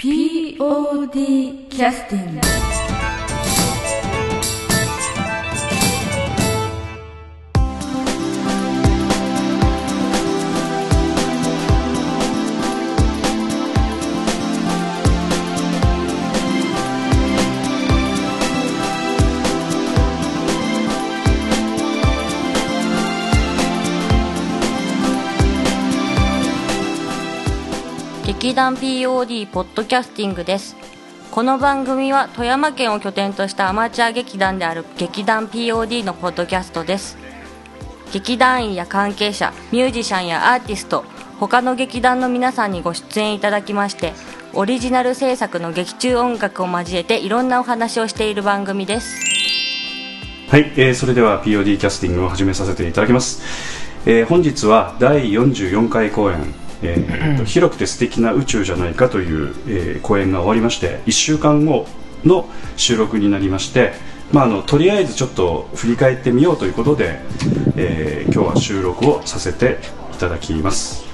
POD キャスティング劇団 POD ポッドキャスティングです。この番組は富山県を拠点としたアマチュア劇団である劇団 POD のポッドキャストです。劇団員や関係者ミュージシャンやアーティスト他の劇団の皆さんにご出演いただきましてオリジナル制作の劇中音楽を交えていろんなお話をしている番組です。はい、えーそれでは POD キャスティングを始めさせていただきます、えー本日は第44回公演、えーと広くて素敵な宇宙じゃないかという、えー公演が終わりまして1週間後の収録になりまして、まあ、あのとりあえずちょっと振り返ってみようということで、えー今日は収録をさせていただきます。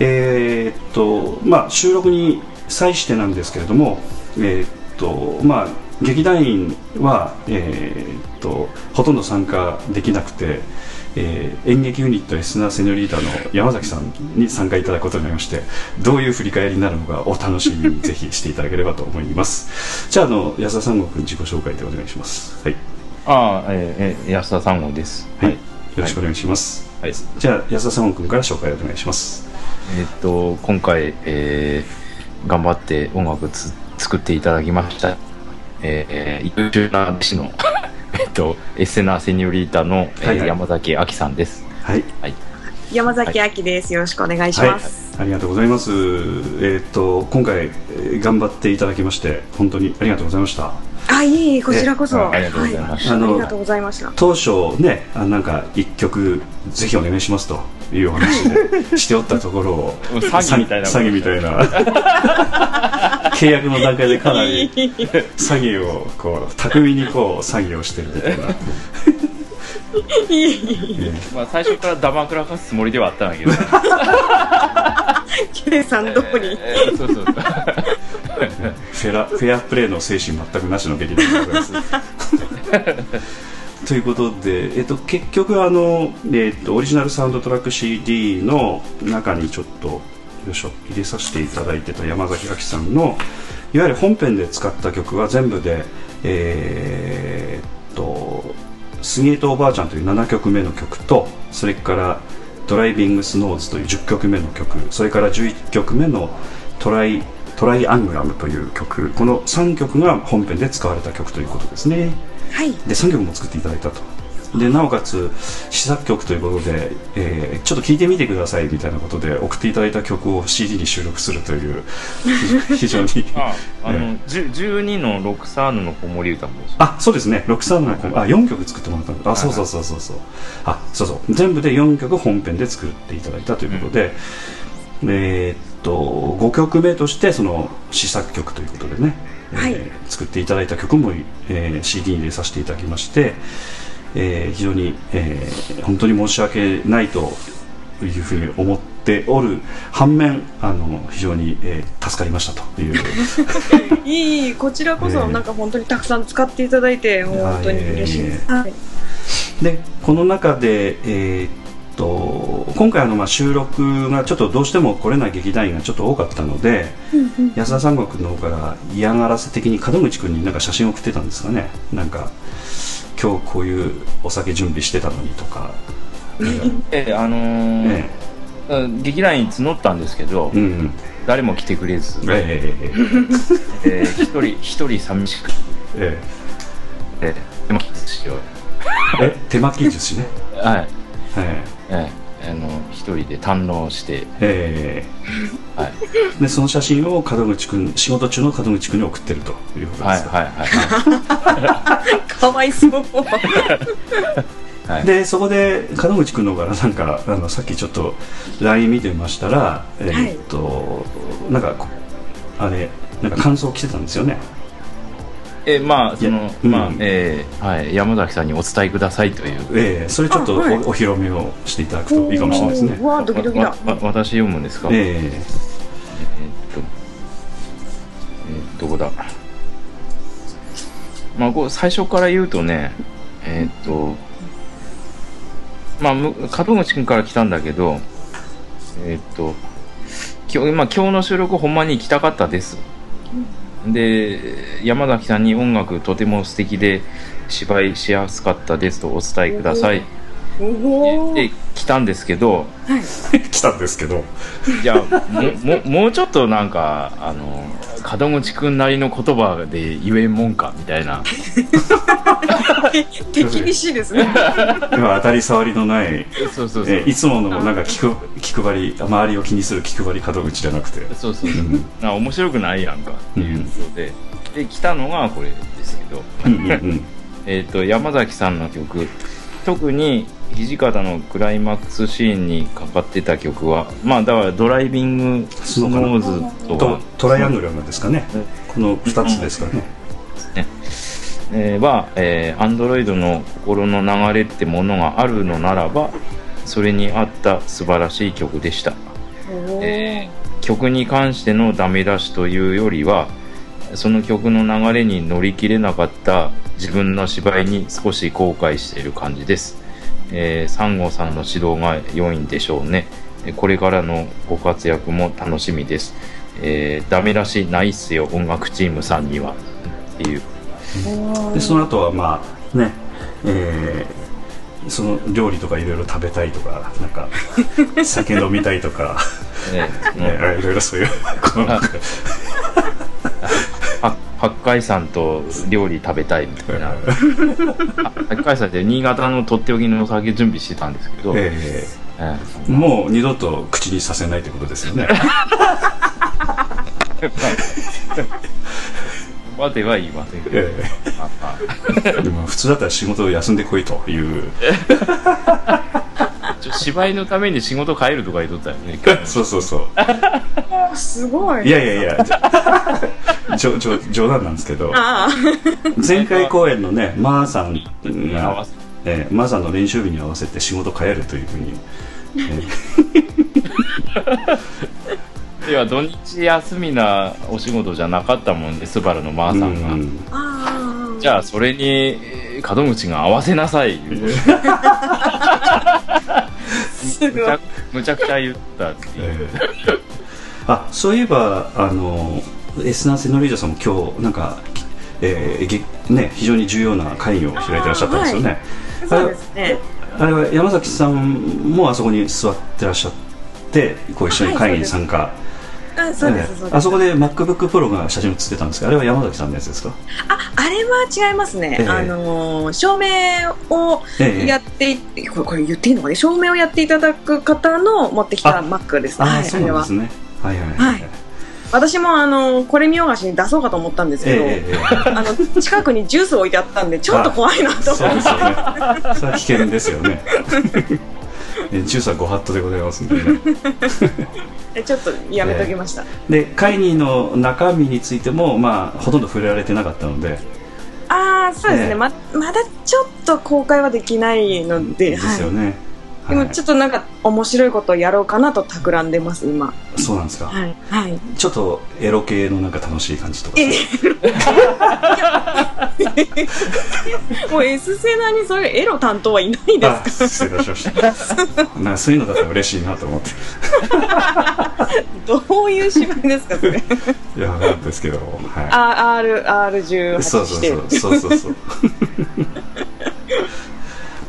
えーっとまあ収録に際してなんですけれどもえーっとまあ劇団員は、えーっとほとんど参加できなくて、えー演劇ユニットエスナーセニョリータの山崎さんに参加いただくことになりましてどういう振り返りになるのかお楽しみに ぜひしていただければと思います。じゃああの安田三郷君自己紹介でお願いします。はい、ああ、えー、えー安田三号です。はい。よろしくお願いします、はい。じゃあ安田三郷君から紹介お願いします。えーっと、今回、えー、頑張って音楽つ作っていただきました。えー、優秀な弟子の、えっと、エッセナーセニョリータの、えーはいはい山崎亜紀さんです。はいはい。山崎亜紀です。よろしくお願いします。はい、ありがとうございます。えーっと今回、えー頑張っていただきまして本当にありがとうございました。あ、いえいえ、こちらこそ。ありがとうございましたはあのありがとうございました。当初ねあなんか一曲ぜひお願いしますというお話でしておったところを詐欺みたいな詐欺みたいな 契約の段階でかなり 詐欺をこう巧みにこう詐欺をしてるみたいな。まあ、最初からダマくらかすつもりではあったんだけど、ケレさん、どこに。えーそうそうそう。ー フェラフェアプレーの精神全くなしの劇団でございます。ということで、えっと、結局あの、えっと、オリジナルサウンドトラック CD の中にちょっとよいしょ入れさせていただいてた山崎亜紀さんのいわゆる本編で使った曲は全部でえーっと「杉江とおばあちゃん」という7曲目の曲とそれから「ドライビングスノーズ」という10曲目の曲それから11曲目のトライ「トライアングラム」という曲。この3曲が本編で使われた曲ということですね。はい。で3曲も作っていただいたと。でなおかつ試作曲ということで、えーちょっと聴いてみてくださいみたいなことで送っていただいた曲を CD に収録するという 非常に。あ、あの、え十12の6サーヌの子守歌もそう。あそうですね。6サーのあ4曲作ってもらったのあそうそうそうそうそう。あそうそう。全部で4曲本編で作っていただいたということで、えーっと5曲目としてその試作曲ということでね、えーはい作っていただいた曲も、えー CD に入れさせていただきまして、えー非常に、えー本当に申し訳ないというふうに思っておる反面あの非常に、えー助かりましたという いいこちらこそ、ええなんか本当にたくさん使っていただいて、本当に嬉しいです。はい。でこの中で、えーっと今回あの、まあ、収録がちょっとどうしても来れない劇団員がちょっと多かったので安田三国の方から嫌がらせ的に門口君になんか写真送ってたんですかね。なんか今日こういうお酒準備してたのにとか、えーあのーえうん劇団員募ったんですけど、えうんうん。誰も来てくれず、ええええ ー一人一人寂しくええ。てでもしようええ手巻き寿司ね。はい。ええーあの一人で堪能して。ええ。はい。えでその写真を門口君仕事中の門口君に送ってるということです。か、はいはいはい。かわいそう。はい。でそこで門口君の方からなんかあのさっきちょっと LINE 見てみましたらえーっと、なんかこあれなんか感想来てたんですよねえーまあそのまあえーはい山崎さんにお伝えくださいという。ええそれちょっとお,、あはい。お披露目をしていただくといいかもしれないですね。わあ、ドキドキだ。私読むんですか？ええ。ーっとどこだ。まあこう最初から言うとねえーっとまあむ門口くんから来たんだけどえーっと今日,、まあ、今日の収録ほんまに行きたかったですで山崎さんに音楽とても素敵で芝居しやすかったですとお伝えください。で来たんですけど来たんですけど。じゃあも ももうちょっとなんかあの門口くんなりの言葉で言えんもんかみたいな。手厳しいですね。今当たり障りのないそうそうそう。えいつものなんか気く気配り周りを気にする気配り門口じゃなくて。そうそうそう。な面白くないやんかっていうことで、で来たのがこれですけど、うんうんうん。えっと山崎さんの曲特に土方のクライマックスシーンにかかってた曲はまあだからドライビングスノーズととか。トライアングルなんですかね。この2つですかね。えーは、えー、アンドロイドの心の流れってものがあるのならばそれに合った素晴らしい曲でした、えー曲に関してのダメ出しというよりはその曲の流れに乗り切れなかった自分の芝居に少し後悔している感じです、えー、サンゴさんの指導が良いんでしょうね。えーこれからのご活躍も楽しみです、えーダメ出しないっすよ音楽チームさんには。っていう。でその後はまあねえーその料理とかいろいろ食べたいとかなんか 酒飲みたいとか、ね ね、いろいろそういうこのなんか。は 八海山と料理食べたいみたいな。は 八海山って新潟のとっておきのお酒準備してたんですけど、ええ。えーもう二度と口にさせないってことですよね。までは言いませんけど、え。まあまえでも普通だったら仕事を休んでこいという。あ ちょ芝居のために仕事変えるとか言っとったよね。そうそうそう。すごい。いやいやいや。じょじょ冗談なんですけど。前回公演のねマーさんがえーマーさんの練習日に合わせて仕事変えるというふうに、えで は土日休みなお仕事じゃなかったもんでスバルのマーー。さんが、うん。じゃあそれにえー門口が合わせなさい むちゃむちゃくちゃ言ったっていう、えーあそういえばあのエスナーセノリージャさんも今日なんか、えーげね、非常に重要な会議を開いてらっしゃったんですよね、そうですね。あれは山崎さんもあそこに座ってらっしゃってこう一緒に会議に参加、あ、そうでえす。そうです。えあそこで MacBook Pro が写真写ってたんですがあれは山崎さんのやつですか？あ、あれは違いますね。ええ。あのー、照明をええ。やってい、これ、これ言っていいのかね？照明をやっていただく方の持ってきたあ。Mac です。ああ、は。い、そうなんですね。はいはいはい。私もあのこれ見よがしに出そうかと思ったんですけど、あの近くにジュース置いてあったんで ちょっと怖いなとそうですよね。それは危険ですよね。え ジュースはご法度でございますんでね。でちょっとやめときました、で会議の中身についても、まあ、ほとんど触れられてなかったので。ああそうですね、ええ。ままだちょっと公開はできないのでですよね、はい、今ちょっとなんか面白いことをやろうかなと企んでます今。そうなんですか、はい。はい。ちょっとエロ系のなんか楽しい感じとか。え もう S セナにそういうエロ担当はいないであ失礼しました。なんかそういうのだったら嬉しいなと思って。すどういう芝居ですかそれ？いやなんですけどはあ R R18 いそうそうそう。そうそうそう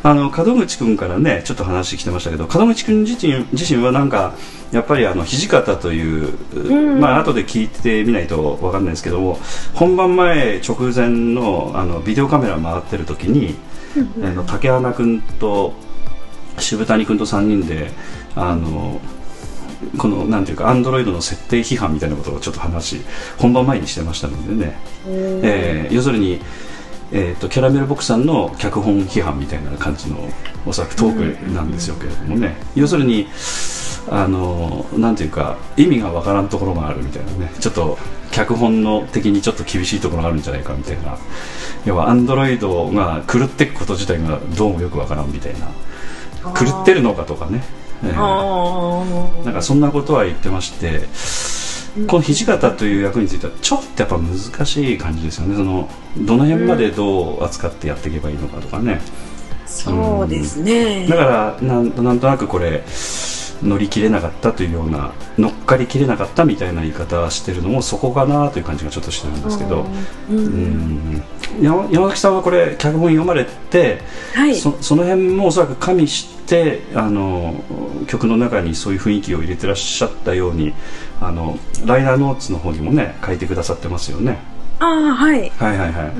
あの門口君からねちょっと話来てましたけど門口君自身自身はなんかやっぱりあの土方という、ん。まあ後で聞いてみないとわかんないですけども本番前直前のあのビデオカメラ回ってる時に、あの竹花君と渋谷君と3人であのこのなんていうかアンドロイドの設定批判みたいなことをちょっと話本番前にしてましたのでね、えー要するに、えー、とキャラメルボックさんの脚本批判みたいな感じのおそらくトークなんですよけれどもね、要するにあのなんていうか意味がわからんところがあるみたいなね。ちょっと脚本の的にちょっと厳しいところがあるんじゃないかみたいな。要はアンドロイドが狂っていくこと自体がどうもよくわからんみたいな。狂ってるのかとかね、えーあなんかそんなことは言ってまして、この土方という役についてはちょっとやっぱ難しい感じですよね。そのどの辺までどう扱ってやっていけばいいのかとかね、そうですね。だからなんなんとなくこれ乗り切れなかったというような乗っかりきれなかったみたいな言い方してるのもそこかなという感じがちょっとしてるんですけど、ううん。山崎さんはこれ脚本読まれて、はい。そその辺もおそらく加味してあの曲の中にそういう雰囲気を入れてらっしゃったようにあのライナーノーツの方にもね書いてくださってますよね。ああはい。はいはいはい、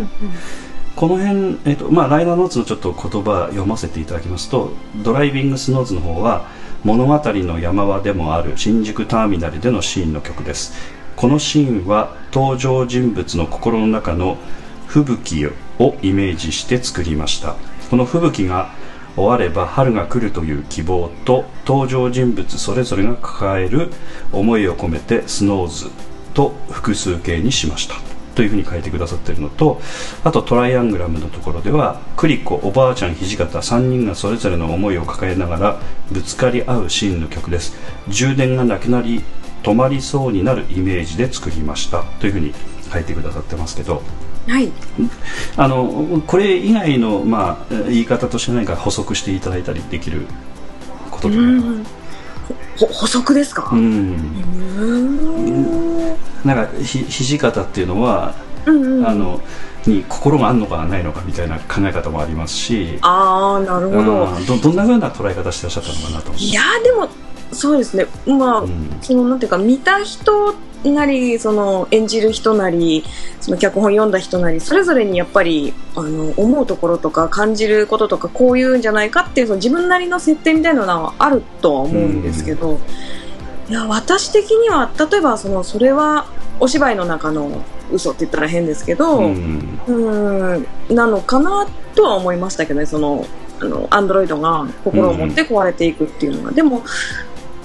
この辺、えっとまあ、ライナーノーツのちょっと言葉読ませていただきますとドライビングスノーズの方は物語の山場でもある新宿ターミナルでのシーンの曲です。このシーンは登場人物の心の中の吹雪をイメージして作りました。この吹雪が終われば春が来るという希望と登場人物それぞれが抱える思いを込めてスノーズと複数形にしましたというふうに書いてくださっているのとあとトライアングラムのところではクリコおばあちゃん土方3人がそれぞれの思いを抱えながらぶつかり合うシーンの曲です。充電がなくなり止まりそうになるイメージで作りました。というふうに書いてくださってますけどはい。あのこれ以外の、まあ、言い方として何か補足していただいたりできることうとか？ん。ほ補足ですか？うん。うん。なんかひ土方っていうのは、うんうん。あのに心があるのかないのかみたいな考え方もありますし。ああなるほど。うん。どどんなふうな捉え方してらっしゃったのかなといやーでもそうですね。まあ、うん。そのなんていうか見た人なりその演じる人なりその脚本読んだ人なりそれぞれにやっぱりあの思うところとか感じることとかこういうんじゃないかっていうその自分なりの設定みたいなのはあるとは思うんですけど、いや私的には例えばそのそれはお芝居の中の嘘って言ったら変ですけど、うん。うんなのかなとは思いましたけどねそのあのアンドロイドが心を持って壊れていくっていうのは、でも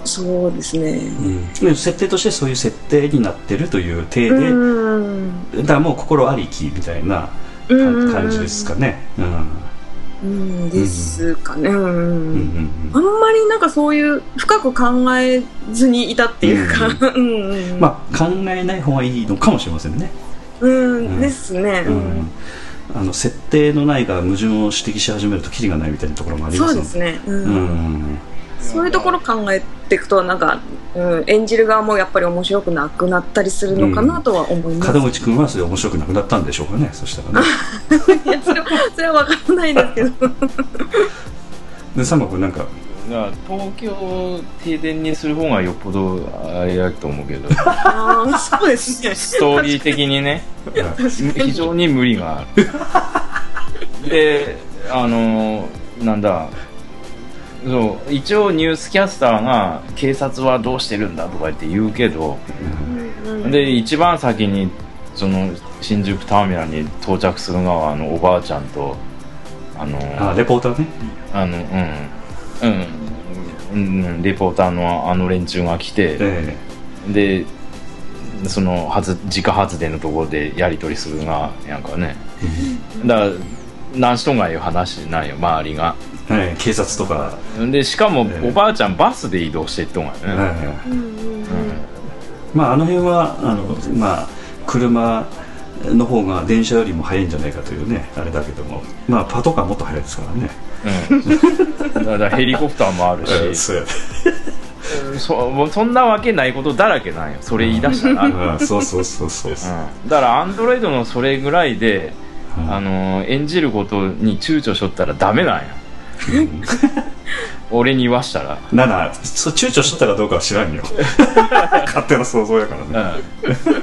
そうですね。うん。で設定としてそういう設定になってるという体で、うん。だからもう心ありきみたいなうん。感じですかね。うん。うん。ですかね、うん。うん。うんあんまりなんかそういう深く考えずにいたっていうか、うん。うん。まあ考えない方がいいのかもしれませんね。うん、ですね、うん。あの設定のないが矛盾を指摘し始めるとキリがないみたいなところもありまそうですね、うん。うんそういうところ考えていくとなんか、うん、演じる側もやっぱり面白くなくなったりするのかなとは思います、門口君はそれ面白くなくなったんでしょうかね。そしたらね。いやそれはそれは分からないですけど。で三国なんか。東京を停電にする方がよっぽどあれだと思うけど。ああそうですね。ストーリー的にね。非常に無理がある。であのなんだそう一応ニュースキャスターが警察はどうしてるんだとか言って言うけどで一番先にその新宿ターミナルに到着するのはあのおばあちゃんとあのあレポーターね。あのうん。うん。うんレポーターのあの連中が来て、えでその発自家発電のところでやり取りするのがなんかね。だから何しとんがいう話なんよ周りがえええ警察とか、でしかもええ。おばあちゃんバスで移動していっとんがね、ええまああの辺はあのまあ車の方が電車よりも早いんじゃないかというねあれだけども。まあパトカーもっと早いですからね。うん、だからヘリコプターもあるし、ええそうやそもうそんなわけないことだらけなんよ。それ言い出したら、うん、うんそうそうそうそう。そうだからアンドロイドのそれぐらいで、うん。あの演じることに躊躇しとったらダメなんや 俺に言わしたら。ななそう躊躇しとったかどうかは知らんよ。勝手な想像やからね。うん。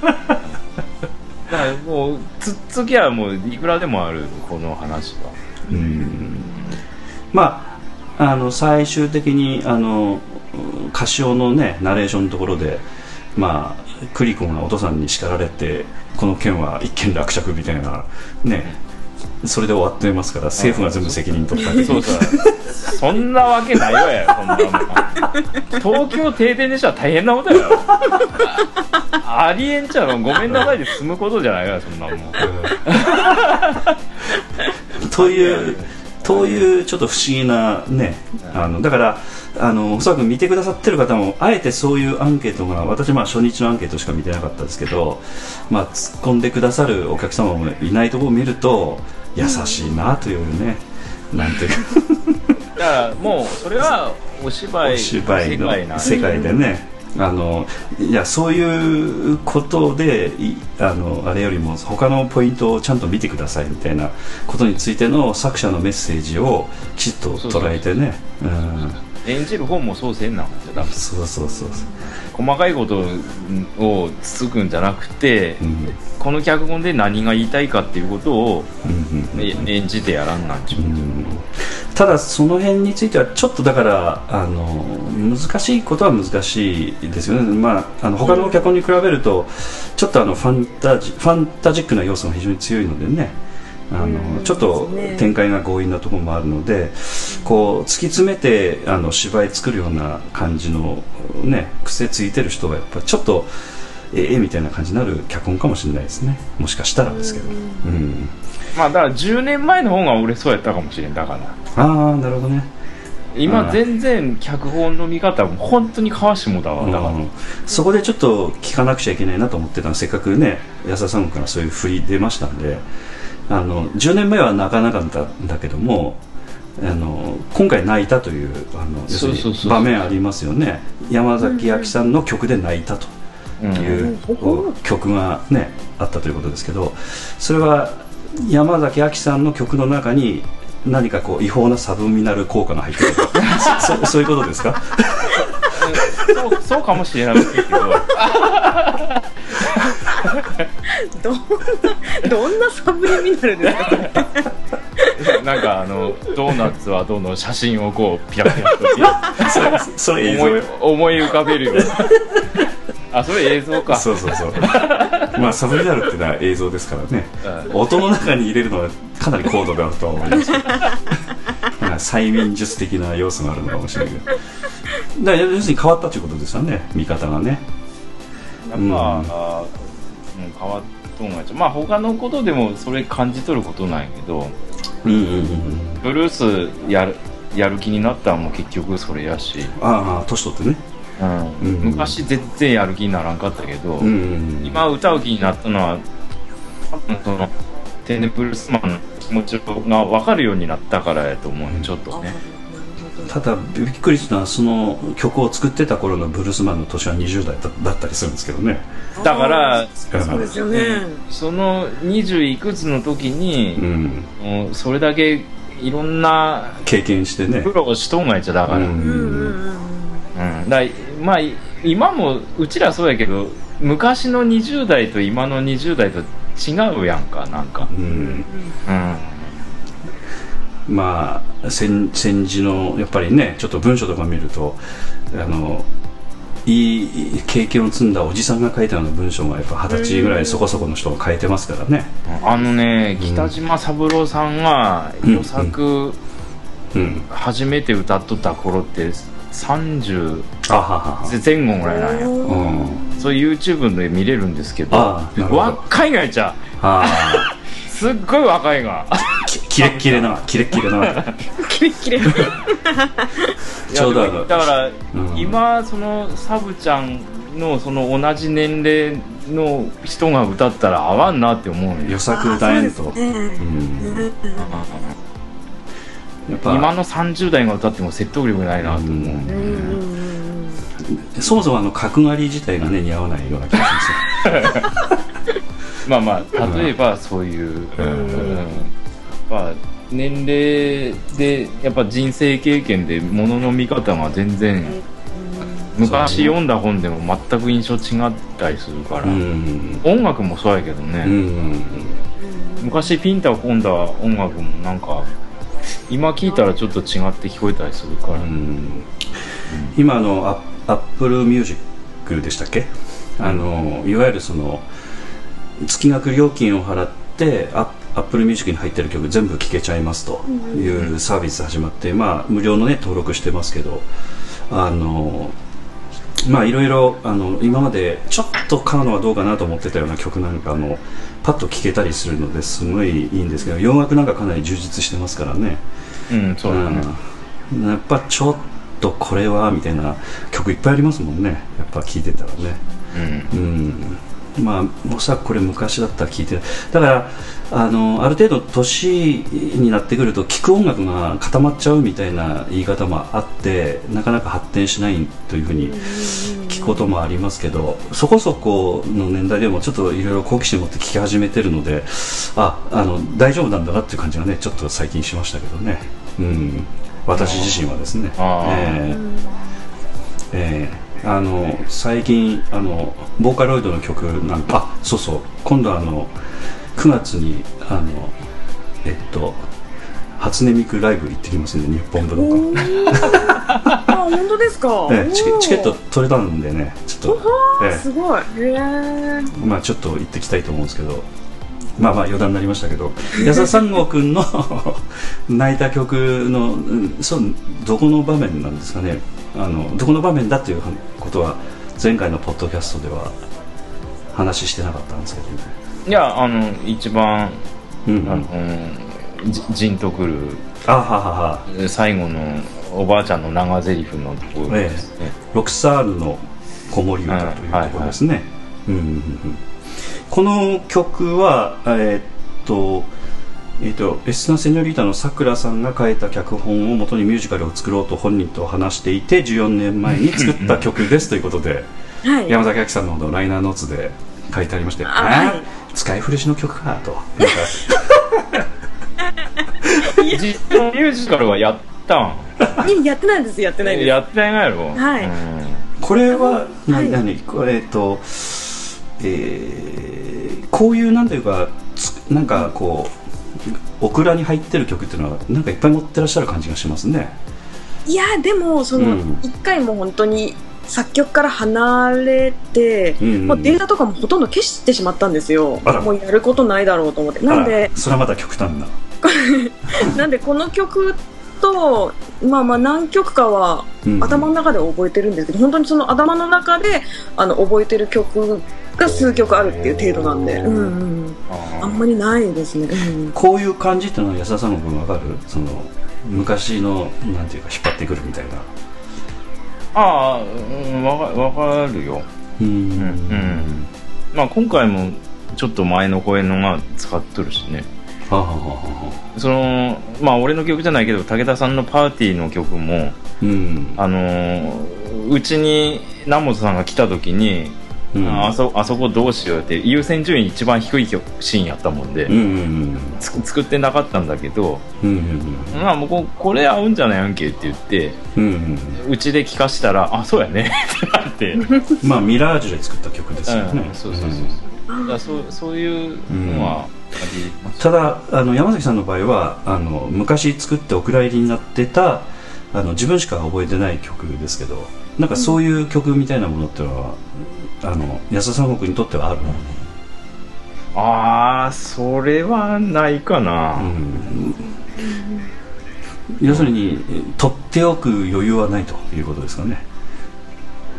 だからもうつっつきはもういくらでもあるこの話は。うん。まああの最終的にあのカシオのねナレーションのところでまあクリコがお父さんに叱られてこの件は一件落着みたいなねそれで終わってますから政府が全部責任取ったってそうそう。そんなわけないわよ そんなもん。東京停電でしたら大変なことやよ。あありえんちゃうごめんなさいで済むことじゃないわよそんなもん。というというちょっと不思議なねあのだからあのおそらく見てくださってる方もあえてそういうアンケートが私まあ初日のアンケートしか見てなかったですけど、まあ、突っ込んでくださるお客様もいないところを見ると優しいなというね、なんていうか。だからもうそれはお芝居お芝居の世界で世界でね、あのいやそういうことでいあのあれよりも他のポイントをちゃんと見てくださいみたいなことについての作者のメッセージをきちっと捉えてね。うん演じる方もそうせんなんじゃダメそうそうそうそ細かいことをつつくんじゃなくて、う、うん。この脚本で何が言いたいかっていうことをうんうんえ演じてやらんなんちゅう、うん。ただその辺についてはちょっとだからあの難しいことは難しいですよね、まあ、あの他の脚本に比べるとちょっとあのファンタジファンタジックな要素が非常に強いのでねあの、うんちょっと展開が強引なところもあるのでこう突き詰めてあの芝居作るような感じの、ね、癖ついてる人はやっぱりちょっとええみたいな感じになる脚本かもしれないですね。もしかしたらですけど、うん、まあだから10年前の方が俺そうやったかもしれんだから。ああなるほどね。今全然脚本の見方も本当にかわしてもだわ。だから、うんそこでちょっと聞かなくちゃいけないなと思ってたのせっかくね安田さんからそういう振り出ましたんであの10年前は泣かなかったんだけどもあの今回泣いたというあの要するに場面ありますよね。山崎亜紀さんの曲で泣いたとうんいう、うん。曲がねあったということですけどそれは山崎亜紀さんの曲の中に何かこう違法なサブミナル効果が入ってるそ そういうことですか？そうそうかもしれないけどどんなどんなサブリミナルですか？なんかあのドーナツはどんどん写真をこうピラピラと それそれ映像？思い思い浮かべるような。あそれ映像か。そうそうそう。まあサブリナルってのは映像ですからね。うん。音の中に入れるのはかなり高度があるとは思います。なんか催眠術的な要素があるのかもしれないけど。だから要するに変わったということですよね見方がね。やっぱ、あーうん、変わっとんがちまあ他のことでもそれ感じ取ることなんやけどうんうんうんうん。ブルースやるやる気になったのも結局それやし、ああ年取ってね。うん。うん昔全然やる気にならんかったけど、うんうんうん。今歌う気になったのは多分その天然ブルースマンの気持ちが分かるようになったからやと思うねちょっとねただびっくりしたのはその曲を作ってた頃のブルースマンの年は20代だだったりするんですけどね。だからそうですよね、その20いくつの時うに、うそれだけいろんな経験してね。苦労しとんがやっちゃだから、ううん。うん。うん。うんだまあい今もうちらそうやけど昔の20代と今の20代と違うやんかなんか。うん。うんまあ戦戦時のやっぱりねちょっと文章とか見るとあのいい経験を積んだおじさんが書いたような文章がやっぱ二十歳ぐらいそこそこの人が書いてますからね。あのね北島三郎さんがうん予作うん初めて歌っとった頃って30あははは。前後ぐらいなんや。うん。そういう YouTube で見れるんですけど若いがやっちゃあ。すっごい若いがキレッキレな キレッキレなキレッキレ。ちょうどだから、うん。今そのサブちゃんのその同じ年齢の人が歌ったら合わんなって思う予作大変と、そうですね。うん、やっぱ今の30代が歌っても説得力ないなと思う、うそもそもあの角刈り自体がね似合わないような気がし まあまあ例えばそういう、うんぱ年齢でやっぱ人生経験でものの見方が全然昔読んだ本でも全く印象違ったりするから、音楽もそうやけどね、うん。昔ピンタを込んだ音楽もなんか今聞いたらちょっと違って聞こえたりするから、うん。今あのア Apple Music でしたっけ？あのいわゆるその月額料金を払ってア Apple Music に入ってる曲全部聴けちゃいますというサービス始まって、まあ、無料のね登録してますけどあのまあいろいろあの今までちょっと買うのはどうかなと思ってたような曲なんかもパッと聴けたりするのですごいいいんですけど洋楽なんかかなり充実してますからね。うんそうだね、うん。やっぱちょっとこれはみたいな曲いっぱいありますもんね。やっぱ聴いてたらね。うん。うんまあおそらくこれ昔だったら聴いてる。だからあのある程度年になってくると聴く音楽が固まっちゃうみたいな言い方もあってなかなか発展しないというふうに聞くこともありますけどそこそこの年代でもちょっといろいろ好奇心を持って聴き始めてるのでああの大丈夫なんだなっていう感じがねちょっと最近しましたけどね、うん、私自身はですね。あー。ええええあの最近あのボーカロイドの曲なんかあそうそう。今度あの9月にあのえっと初音ミクライブ行ってきますんで日本武道館。あ本当ですか、ええチケチケット取れたんでねちょっと、えすごい。へええまあちょっと行ってきたいと思うんですけどまあまあ余談になりましたけど 安田三郷君の 泣いた曲のうんそうどこの場面なんですかね。あのどこの場面だっていうことは前回のポッドキャストでは話してなかったんですけどね。いやあの一番うんあのじじんとくるあははは。最後のおばあちゃんの長台詞のところですね、ロクサールの子守歌というところですね、うんうんうんうんこの曲はえーっとえーっとエスナ・セニョリータのさくらさんが書いた脚本をもとにミュージカルを作ろうと本人と話していて14年前に作った曲ですということではい。山崎亜紀さんの方のライナーノーツで書いてありましてはい。使い古しの曲かと。実のミュージカルはやったん？いややってないです。やってないです。やってないやろはい。うん。これはな、はい。何これえっとえーこういうなんていうかつなんかこうオクラに入ってる曲っていうのはなんかいっぱい持ってらっしゃる感じがしますね。いやでもそのうん。一、回も本当に作曲から離れて、うんうん。もうデータとかもほとんど消してしまったんですよ。もうやることないだろうと思って。なんあでら。それはまた極端な。なんでこの曲とまあまあ何曲かはうん。頭の中では覚えてるんですけど、本当にその頭の中であの覚えてる曲が数曲あるっていう程度なんで、うんうん、あんまりないですね、うん、こういう感じっていうのは安田さんの分わかる？その昔のなんていうか引っ張ってくるみたいな。ああ、うん、わかわかるよ。うんうん。まあ今回もちょっと前の声のが使っとるしねそのまあ俺の曲じゃないけど武田さんのパーティーの曲もうん。あのーうちに南本さんが来た時に、うん。ああそあそこどうしようって優先順位一番低い曲シーンやったもんで、うんうんつ作ってなかったんだけど、うんうんまあもうここれ合うんじゃない？やんけって言ってうんうんうん。うちで聞かしたらあそうやね。ってなって、うん、まあミラージュで作った曲ですよね。そうそうそうそう、うんだそうそういうのはあります。ただあの山崎さんの場合はあの昔作ってお蔵入りになってたあの自分しか覚えてない曲ですけどなんかそういう曲みたいなものっていうのは、あの安田三国にとってはあるの、ああそれはないかな、うん。要するに取っておく余裕はないということですかね。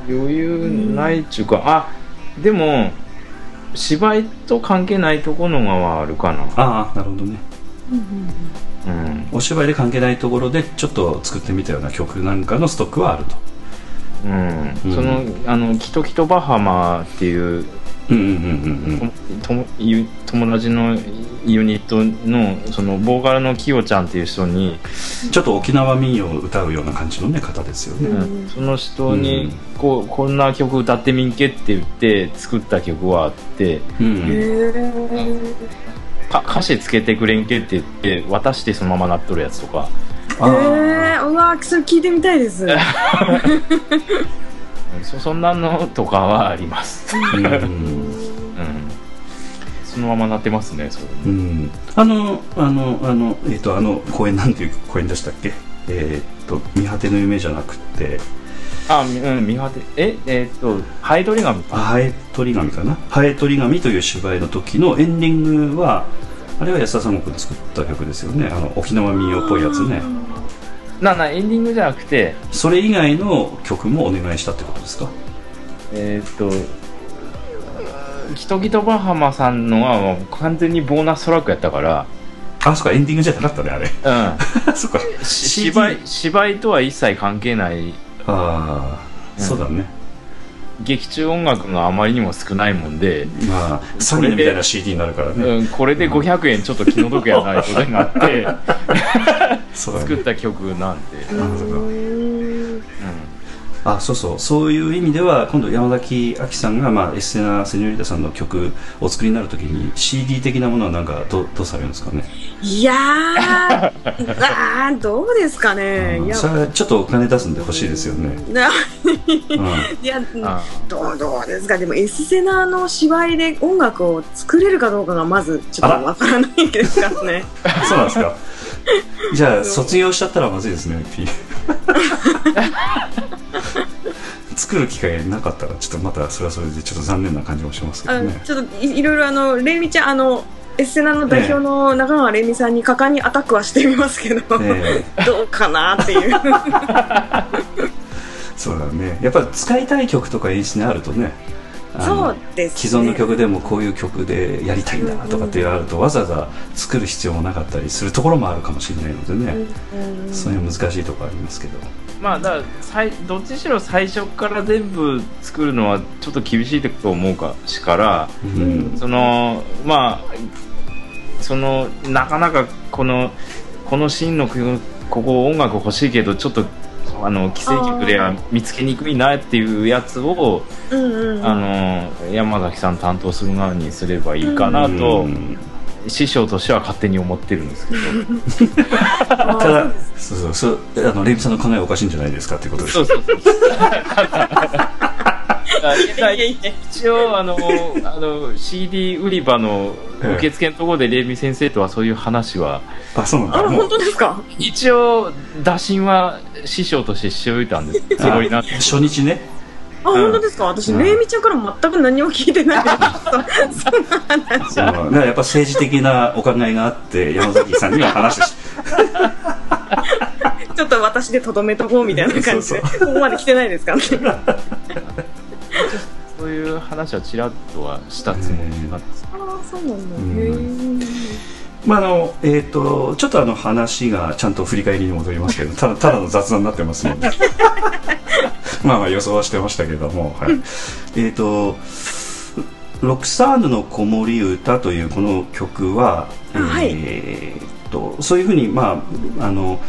余裕ないっちゅうか、あでも芝居と関係ないところのがはあるかな。ああなるほどね。うん。お芝居で関係ないところでちょっと作ってみたような曲なんかのストックはあると。うん、うん。そのあのキトキトバハマっていう友達のユニットのそのボーカルのキヨちゃんっていう人に、ちょっと沖縄民謡を歌うような感じのね方ですよね、うんその人にこうこんな曲歌ってみんけって言って作った曲はあってうん歌詞つけてくれんけって言って渡してそのままなっとるやつとかあえー、うわそれ聞いてみたいです。そそんなのとかはあります、ーうん。うん、そのままなってますねそれ。うん。あのあのあのえっ、とあの公演なんていう公演でしたっけ？えっ、と見果ての夢じゃなくて。あみうん見果て。ええーっとハエトリガミあハエトリガミかな？ハエトリガミという芝居の時のエンディングはあれは安田三国で作った曲ですよね。あの沖縄民謡っぽいやつねななエンディングじゃなくてそれ以外の曲もお願いしたってことですか？えーっとキトキトバハマさんのはもう完全にボーナストラックやったから。あそっかエンディングじゃなかったねあれ。うん。そっか。芝居芝居とは一切関係ない。ああ、うん。そうだね劇中音楽があまりにも少ないもんで、まあ詐欺みたいな CD になるからね、うん、これで500円ちょっと気の毒やないことになって 作った曲なんで、あそうそう。そういう意味では今度山崎亜紀さんが、まあ、エッセナ・セニョリタさんの曲をお作りになるときに CD 的なものはなんかどうどうされるんですかね？いやー、あーどうですかね？いや。それはちょっとお金出すんで欲しいですよね、なうん、いや、あどうどうですか？でも、エスセナの芝居で音楽を作れるかどうかがまずちょっとわからないですから。ね。そうなんですか。じゃあ卒業しちゃったらまずいですね。P 作る機会なかったらちょっとまたそれはそれでちょっと残念な感じもしますけどね。ちょっといいろいろあの、レイミちゃん、あの、エッセナの代表の中川レイミさんに果敢にアタックはしてみますけど、え。どうかなっていう。そうだね。やっぱり使いたい曲とか演出にあるとねそうです、ね。既存の曲でもこういう曲でやりたいんだとかってあるとわざわざ作る必要もなかったりするところもあるかもしれないのでね、うん。そういう難しいところありますけど。まあだからさいどっちにしろ最初から全部作るのはちょっと厳しいと思うかしから、うん。そのまあそのなかなかこのこのシーンの曲ここ音楽欲しいけどちょっとあの既成曲では見つけにくいなっていうやつをうんうん。あの山崎さん担当する側にすればいいかなと、うん。師匠としては勝手に思ってるんですけど。ただそうそうそうあのレイビさんの考えおかしいんじゃないですかっていうことです。そうそうそういやいやいや一応あのあの CD 売り場の受付のところでレイミ先生とはそういう話は。あそうなんあら、だもう。本当ですか？一応打診は師匠としてしておいたんです。つもりな初日ね。あ、本当ですか？私、うん。レイミちゃんから全く何も聞いてない。です。そうだからやっぱ政治的なお考えがあって山崎さんには話し ちょっと私でとどめとこうみたいな感じで、そうここまで来てないですかね。そういう話はちらっとはしたつもりなんですああ、そうなんだ。うんへーまああのえー、とちょっとあの話がちゃんと振り返りに戻りますけどただただの雑談になってますので。まあまあ予想はしてましたけども、はい、えっ、と「ロクサーヌの子守歌」というこの曲は、あはい。えー、とそういうふうにまああの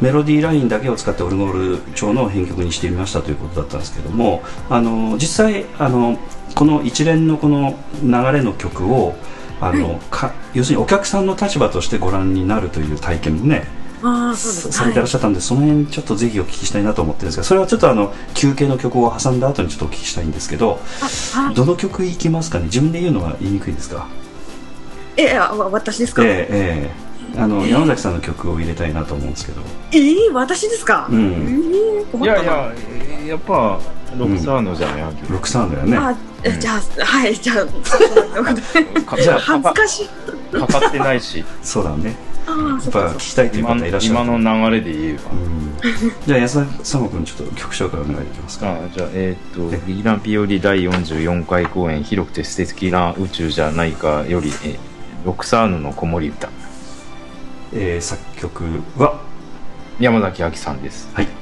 メロディーラインだけを使ってオルゴール調の編曲にしてみましたということだったんですけどもあの実際あのこの一連のこの流れの曲をあの、か要するにお客さんの立場としてご覧になるという体験もねああ、そう。されてらっしゃったんで、その辺ちょっとぜひお聞きしたいなと思ってるんですがそれはちょっとあの休憩の曲を挟んだ後にちょっとお聞きしたいんですけどあはい。どの曲いきますかね？自分で言うのは言いにくいですか？え、あわ私ですか？ええええあの山崎さんの曲を入れたいなと思うんですけど。えー、私ですか？うえんー、困ったな。いやいややっぱロクサーノじゃないわけロクサーンだよね。あ、えじゃあ、はい、じゃあ、恥ずかしい。かかってないし。そうだね。ああ、やっぱ聞きたいという今方いらっしゃる。今の流れで言えば。うん。じゃあ安田佐野君ちょっと曲紹介お願いできますか。あじゃあ、えーっと、劇団 POD 第44回公演、広くて素敵な宇宙じゃないかより、えーロクサーヌの子守歌、えー作曲は山崎亜紀さんです。はい「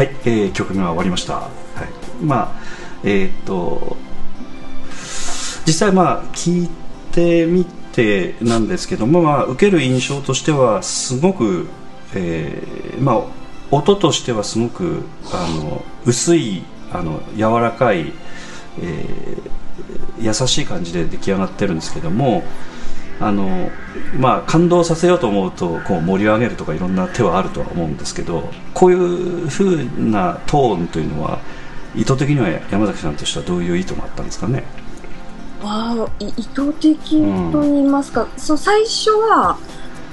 はい、えー曲が終わりました、はい、まあえーっと実際まあ聞いてみてなんですけども、まあ、受ける印象としてはすごく、えーまあ音としてはすごくあの薄いあの柔らかい、えー優しい感じで出来上がってるんですけどもあの、まあ、感動させようと思うとこう盛り上げるとかいろんな手はあるとは思うんですけどこういうふうなトーンというのは意図的には山崎さんとしてはどういう意図があったんですかね？わ意図的と言いますか、そう最初は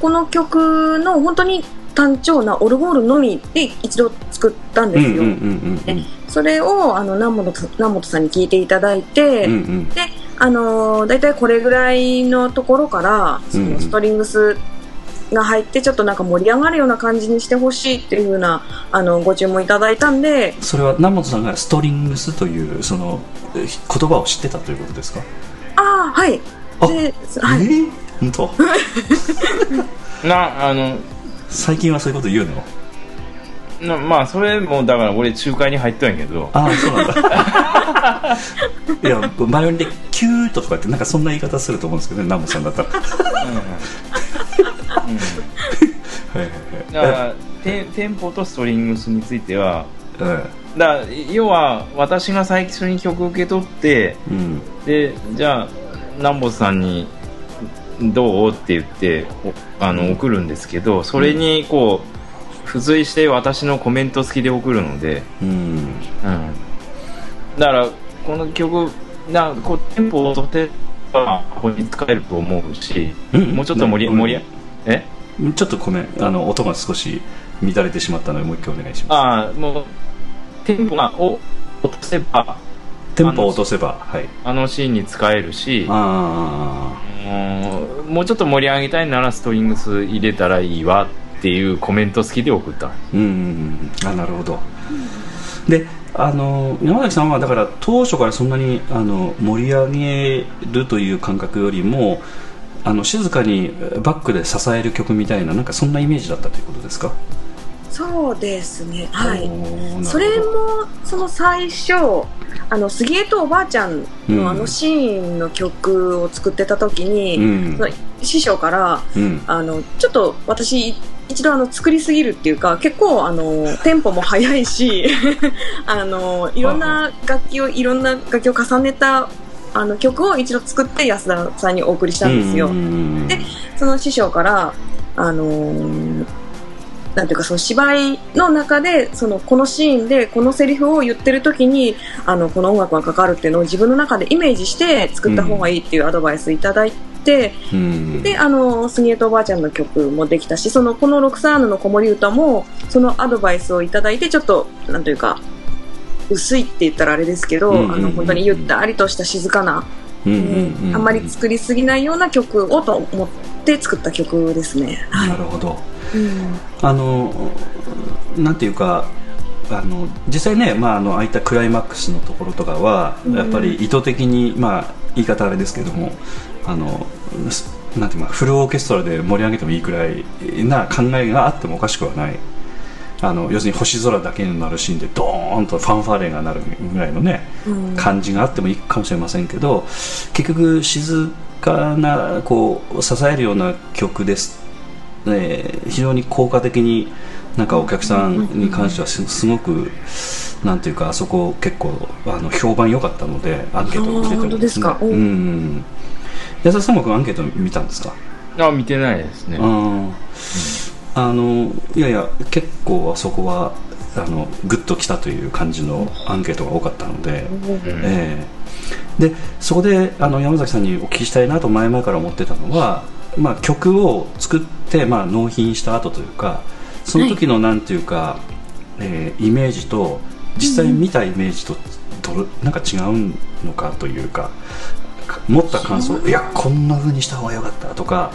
この曲の本当に単調なオルゴールのみで一度作ったんですよ、うんうんうんうんそれをあの南本さ南本さんに聞いていただいて、うんうん。であのー大体これぐらいのところからそのストリングスが入ってちょっとなんか盛り上がるような感じにしてほしいっていう風なあのご注文いただいたんでそれは南本さんがストリングスというそのえ言葉を知ってたということですか？ああはい。あではい、えー？本当？なあの最近はそういうこと言うの？なまあそれもだから俺仲介に入ったんやけど。ああそうなんだ。いやバイオリンでキュートとかってなんかそんな言い方すると思うんですけどね南本さんだったら。はいはいだからテテンポとストリングスについてははいだ要は私が最初に曲を受け取ってうん。でじゃあ南本さんにどう？って言っておあの送るんですけどそれにこう付随して私のコメント付きで送るので、うん。うん、だからこの曲なこうテンポをとてはここに使えると思うし、うん。もうちょっと盛りうん盛りえ？ちょっとごめん。あの音が少し乱れてしまったのでもう一回お願いします。ああもうテンポがを落とせばテンポを落とせばはい。あのシーンに使えるしあもうもうちょっと盛り上げたいならストリングス入れたらいいわ。っていうコメント付きで送った。あうんうんうん。あなるほど。であの山崎さんはだから当初からそんなにあの盛り上げるという感覚よりもあの静かにバックで支える曲みたいななんかそんなイメージだったということですか？そうですね。はい。それもその最初あの杉江とおばあちゃんうん。のあのシーンの曲を作ってた時に、うん。師匠からうん。あのちょっと私一度あの作りすぎるっていうか結構あのテンポも速いし あのいろんな楽器をいろんな楽器を重ねたあの曲を一度作って安田さんにお送りしたんですよ。でその師匠から、あのーなんていうかその芝居の中でそのこのシーンでこのセリフを言ってる時にあのこの音楽がかかるっていうのを自分の中でイメージして作った方がいいっていうアドバイスいただいて、うん。であの杉江とおばあちゃんの曲もできたしそのこの「ロクサーヌの子守歌もそのアドバイスをいただいてちょっとなんというか薄いって言ったらあれですけど、うんうんうんあの本当にゆったりとした静かな、うんうん。うんあんまり作りすぎないような曲をと思って作った曲ですね。はい。なるほど。うん。あのなんていうかあの実際ね、まあ、あのああいったクライマックスのところとかは、うん。やっぱり意図的に、まあ、言い方あれですけどもあのすなんていうかフルオーケストラで盛り上げてもいいくらいな考えがあってもおかしくはない。あの要するに星空だけになるシーンでドーンとファンファーレが鳴るぐらいのね、うん。感じがあってもいいかもしれませんけど結局静かなこう支えるような曲です、えー非常に効果的になんかお客さんに関してはすすごくなんていうかあそこ結構あの評判良かったのでアンケートを見ててもあー本当ですか。うおん安田さんもアンケート見たんですか？あ見てないですね。うんあのいやいや結構あそこはあのグッときたという感じのアンケートが多かったので、うん。ええ。でそこであの山崎さんにお聞きしたいなと前々から思ってたのは、まあ、曲を作って、まあ、納品した後というかその時のなんていうか、えーイメージと実際見たイメージとどれなんか違うのかというかか持った感想いやこんな風にした方が良かったとか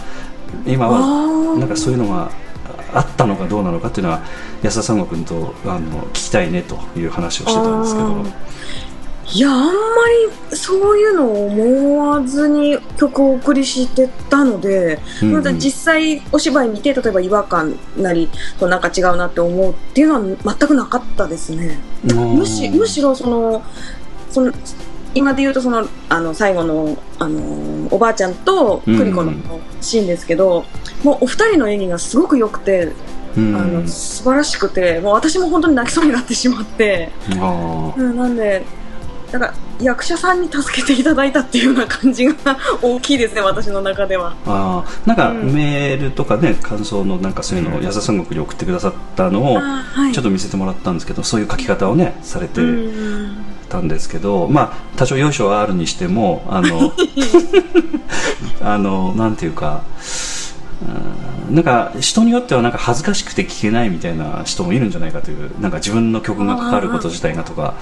今はなんかそういうのがあったのかどうなのかっていうのは安田三悟君とあの聞きたいねという話をしてたんですけど。いや、あんまりそういうのを思わずに曲をお送りしてたので、うんまた実際お芝居見て、例えば違和感なり、となんか違うなって思うっていうのは全くなかったですね。むしむしろその、その、今で言うとその、あの、最後の、あの、おばあちゃんとクリコのシーンですけど、もうお二人の演技がすごく良くて、うん。あの、素晴らしくて、もう私も本当に泣きそうになってしまって、あうん、なんで、だから役者さんに助けていただいたっていうような感じが 大きいですね、私の中では。あー。なんかうん。メールとかね感想のなんかそういうのを矢沢三国に送ってくださったのをちょっと見せてもらったんですけどそういう書き方をねされてうんたんですけどまあ多少要所はあるにしてもあの あのなんていうかうんなんか人によってはなんか恥ずかしくて聞けないみたいな人もいるんじゃないかというなんか自分の曲がかかること自体がとか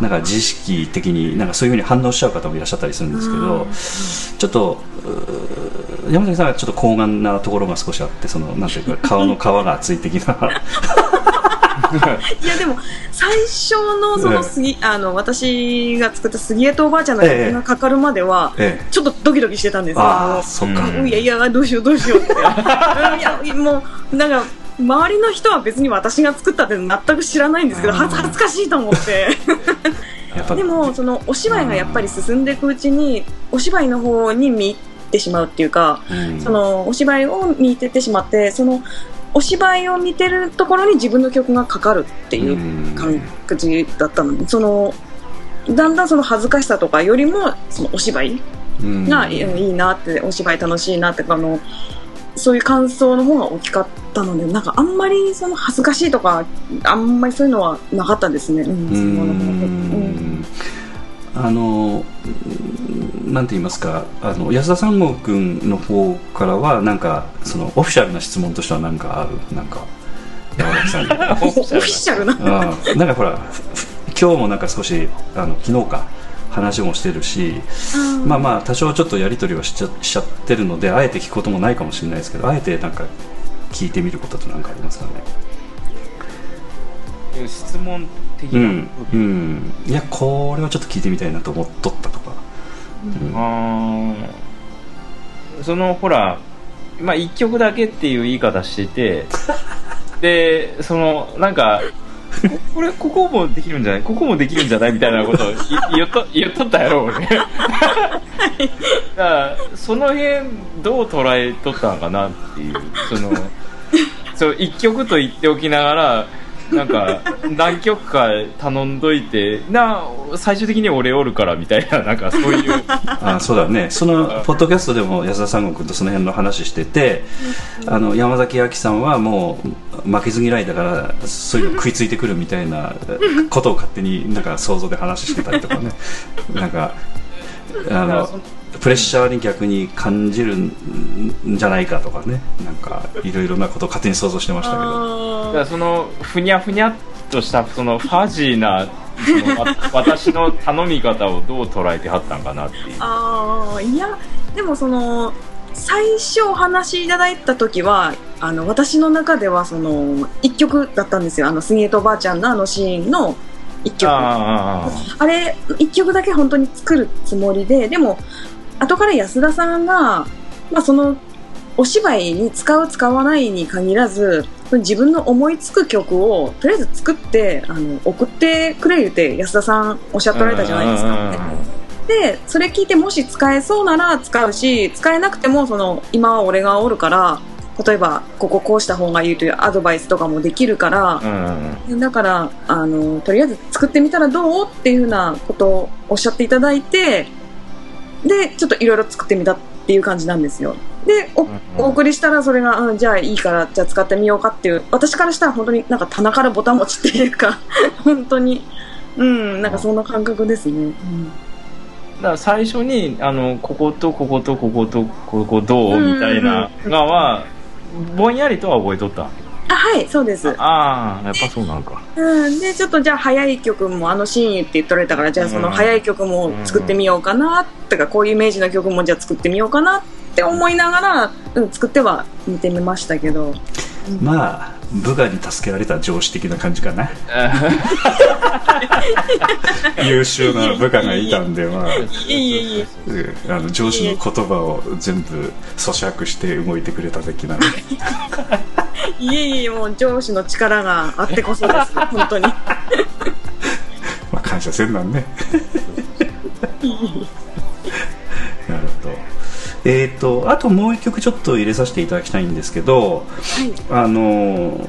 なんか自意識的になんかそういうふうに反応しちゃう方もいらっしゃったりするんですけどちょっと山崎さんはちょっと高顔なところが少しあってそのなんていうか顔の皮が厚い的な いやでも最初のそええ。の杉、あの私が作った杉江とおばあちゃんのええ曲がかかるまでは、ええ。ちょっとドキドキしてたんですよ。ああそっか、うんいやいやどうしようどうしようって。うんいやもうなんか周りの人は別に私が作ったって全く知らないんですけどうん。恥ずかしいと思って。でもそのお芝居がやっぱり進んでいくうちにお芝居の方に見入ってしまうっていうかうん。そのお芝居を見てってしまってそのお芝居を見てるところに自分の曲がかかるっていう感じだったのでそのだんだんその恥ずかしさとかよりもそのお芝居うん。がいいいなってお芝居楽しいなってあのそういう感想の方が大きかったのでなんかあんまりその恥ずかしいとかあんまりそういうのはなかったですね。うん。あのうんなんて言いますかあの安田三郷君の方からはなんかそのオフィシャルな質問としてはなんかある？なんか山崎さんに。オフィシャルな？うん。なんかほら今日もなんか少しあの昨日か話もしてるし、まあまあ多少ちょっとやり取りはしちゃしちゃってるのであえて聞くこともないかもしれないですけどあえてなんか聞いてみることって何かありますかね？質問的な、うん、うん、いやこれはちょっと聞いてみたいなと思っとったとか、うんそのほらまあ1曲だけっていう言い方してて でそのなんかここれここもできるんじゃない？ここもできるんじゃない？みたいなことをい言っと言っとったやろ俺だからその辺どう捉えとったのかなっていう。そのそう1曲と言っておきながらなんか何曲か頼んどいてな最終的に俺おるからみたいななんかそういう。あそうだね。そのポッドキャストでも安田三郷君とその辺の話しててあの山崎亜紀さんはもう負けず嫌いだからそういうの食いついてくるみたいなことを勝手になんか想像で話してたりとかね。なんかあのプレッシャーに逆に感じるんじゃないかとかね。なんかいろいろなことを勝手に想像してましたけど。だからそのふにゃふにゃっとしたそのファジーなそのわ私の頼み方をどう捉えてはったんかなっていう。ああいやでもその最初お話しいただいた時はあの私の中ではその一曲だったんですよ。あの杉江とおばあちゃんのあのシーンの一曲。ああれ一曲だけ本当に作るつもりででも後から安田さんが、まあ、そのお芝居に使う使わないに限らず自分の思いつく曲をとりあえず作ってあの送ってくれ言って安田さんおっしゃっておられたじゃないですか。でそれ聞いてもし使えそうなら使うし使えなくてもその今は俺がおるから例えばこここうした方がいいというアドバイスとかもできるからだからあのとりあえず作ってみたらどうっていうふうなことをおっしゃっていただいてでちょっといろいろ作ってみたっていう感じなんですよ。でお,、お送りしたらそれが、うん、じゃあいいからじゃあ使ってみようかっていう私からしたら本当になんか棚からボタン持ちっていうか 本当に。うんなんかそんな感覚ですね、うん。だから最初にあのこことこことこことここどうみたいなのはぼんやりとは覚えとったあはいそうです。ああやっぱそうなんか。うん、でちょっとじゃあ早い曲もあのシーンって言っておられたからじゃあその早い曲も作ってみようかなとかこういうイメージの曲もじゃあ作ってみようかなって思いながら、うん、作っては見てみましたけどまあ部下に助けられた上司的な感じかな。優秀な部下がいたんでまあ。あの上司の言葉を全部咀嚼して動いてくれた的な。いえいえもう上司の力があってこそです。本当に。まあ感謝せんなんねえー、とあともう一曲ちょっと入れさせていただきたいんですけど、あの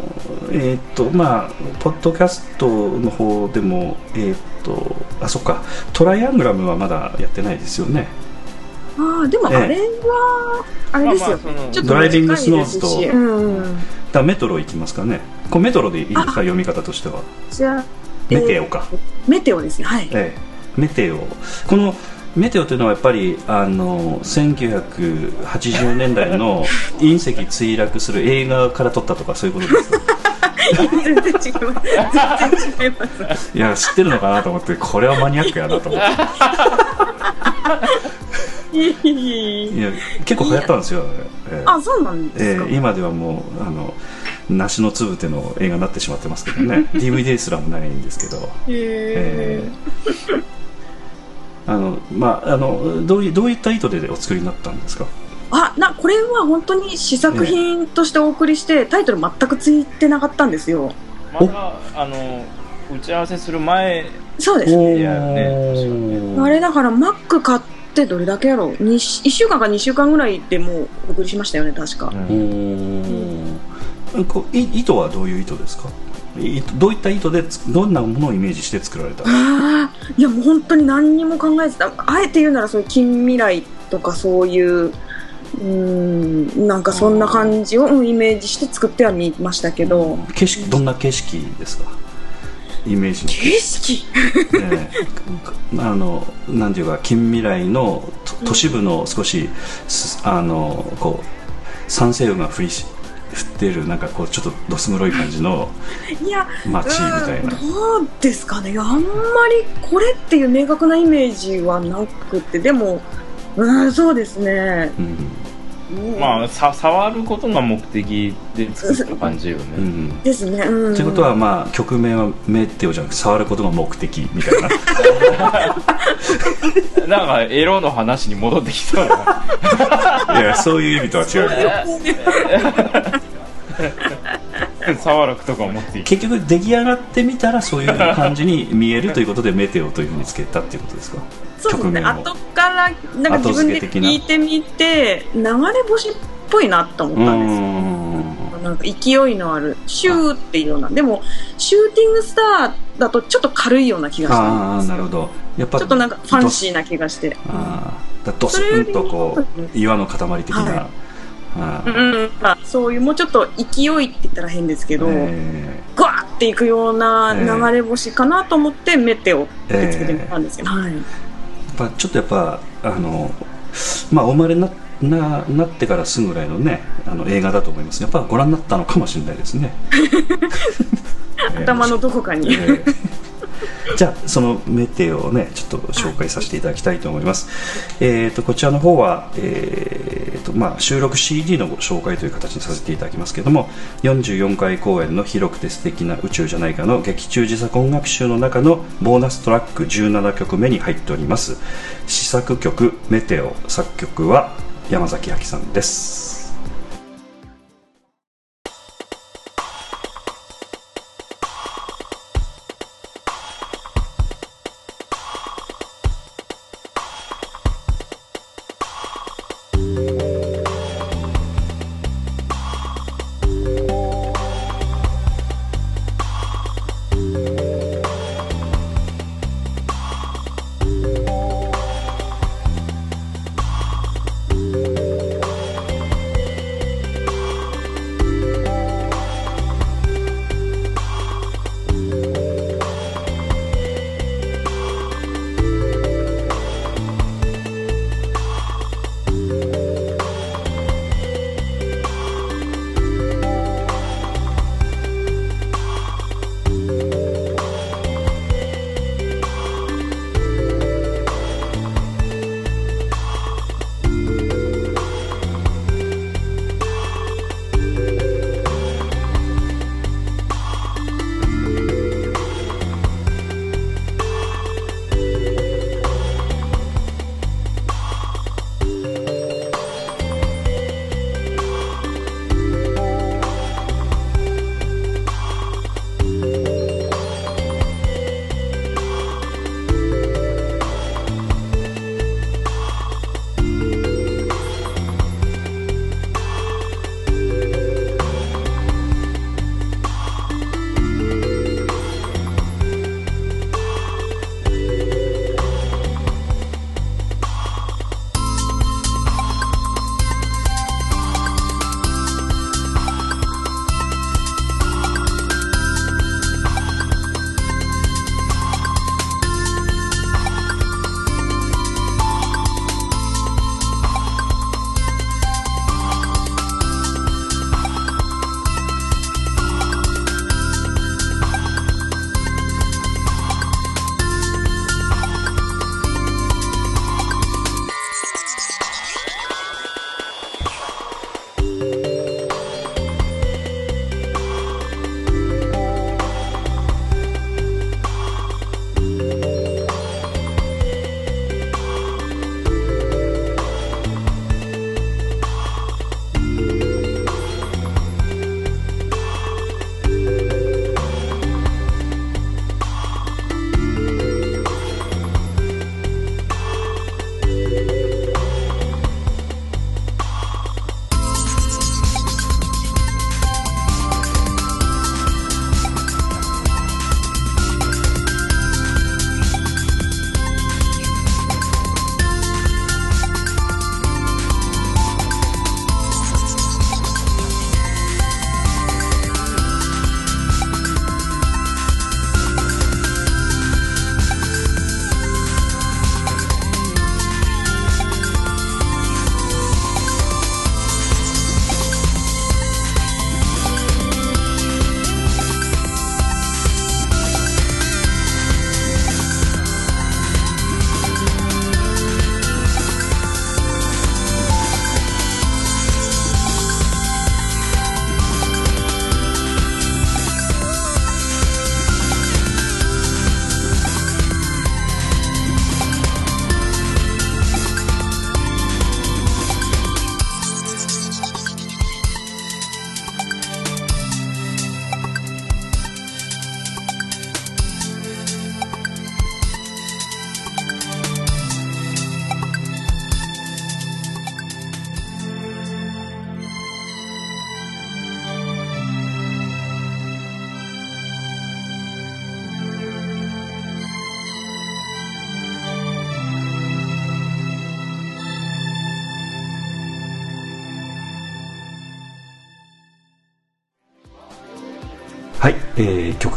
えっ、とまあポッドキャストの方でもえっ、とあそっか。トライアングラムはまだやってないですよね。ああでもあれはあれですよ、まあまあそのちょっとドライビングスノーズとうんだメトロ行きますかね。これメトロでいいですか？読み方としては。じゃあメテオか、えーメテオですね。はい。ええ、メテオ。このメテオというのはやっぱりあの1980年代の隕石墜落する映画から撮ったとかそういうことですか？全然違います全然違います。いや知ってるのかなと思ってこれはマニアックやなと思って。いや結構流行ったんですよ、ええ。あそうなんですか、ええ今ではもうあの梨のつぶての映画になってしまってますけどね。DVD すらもないんですけど。へええ。ーあのまああのどういどういった意図でお作りになったんですか？あなこれは本当に試作品としてお送りして、タイトル全くついてなかったんですよ。まだあの打ち合わせする前そうです。いやねあれだから Mac 買ってどれだけやろう。1, 週間か2週間ぐらいでもうお送りしましたよね確か、うん。こうい意図はどういう意図ですか？いどういった意図でつどんなものをイメージして作られた？ああいやもう本当に何にも考えてたあえて言うならそういう近未来とかそういううーんなんかそんな感じをうんイメージして作ってはみましたけど、景色どんな景色ですか？イメージの。景色？ええあのなんていうか近未来のと都市部の少しすあのこう酸性雨が降りってるなんかこうちょっとどす黒い感じのいや街みたいな。うんどうですかね。あんまりこれっていう明確なイメージはなくてでもうんそうですね、うんうんまあさ触ることが目的で作った感じよね、うんですね。うん。ということはまあ曲名はメテオじゃなくて触ることが目的みたいな。なんかエロの話に戻ってきそうな。いやそういう意味とは違う 触るとか思ってい結局出来上がってみたらそういう感じに見えるということでメテオというふうにつけたっていうことですか？そうですね。後からなんか自分で聞いてみて流れ星っぽいなと思うったんですよ。ん。なんか勢いのあるシューっていうような。でもシューティングスターだとちょっと軽いような気がしたああんですなるほど。やっぱちょっとなんかファンシーな気がして。あドスンとこう岩の塊的な、はいああうん。うん。まあそういうもうちょっと勢いって言ったら変ですけど、えグワーっていくようなええ。流れ星かなと思ってメテオってつけてみたんですけど、はい。ーやっぱちょっとやっぱあのまあお生まれになななってからすぐぐらいのねあの映画だと思います。やっぱご覧になったのかもしれないですね。頭のどこかに、えー じゃあそのメテオをねちょっと紹介させていただきたいと思います、えー、とこちらの方は、えーとまあ、収録 CD のご紹介という形にさせていただきますけども44回公演の広くて素敵な宇宙じゃないかの劇中自作音楽集の中のボーナストラック17曲目に入っております。試作曲メテオ作曲は山崎亜紀さんです。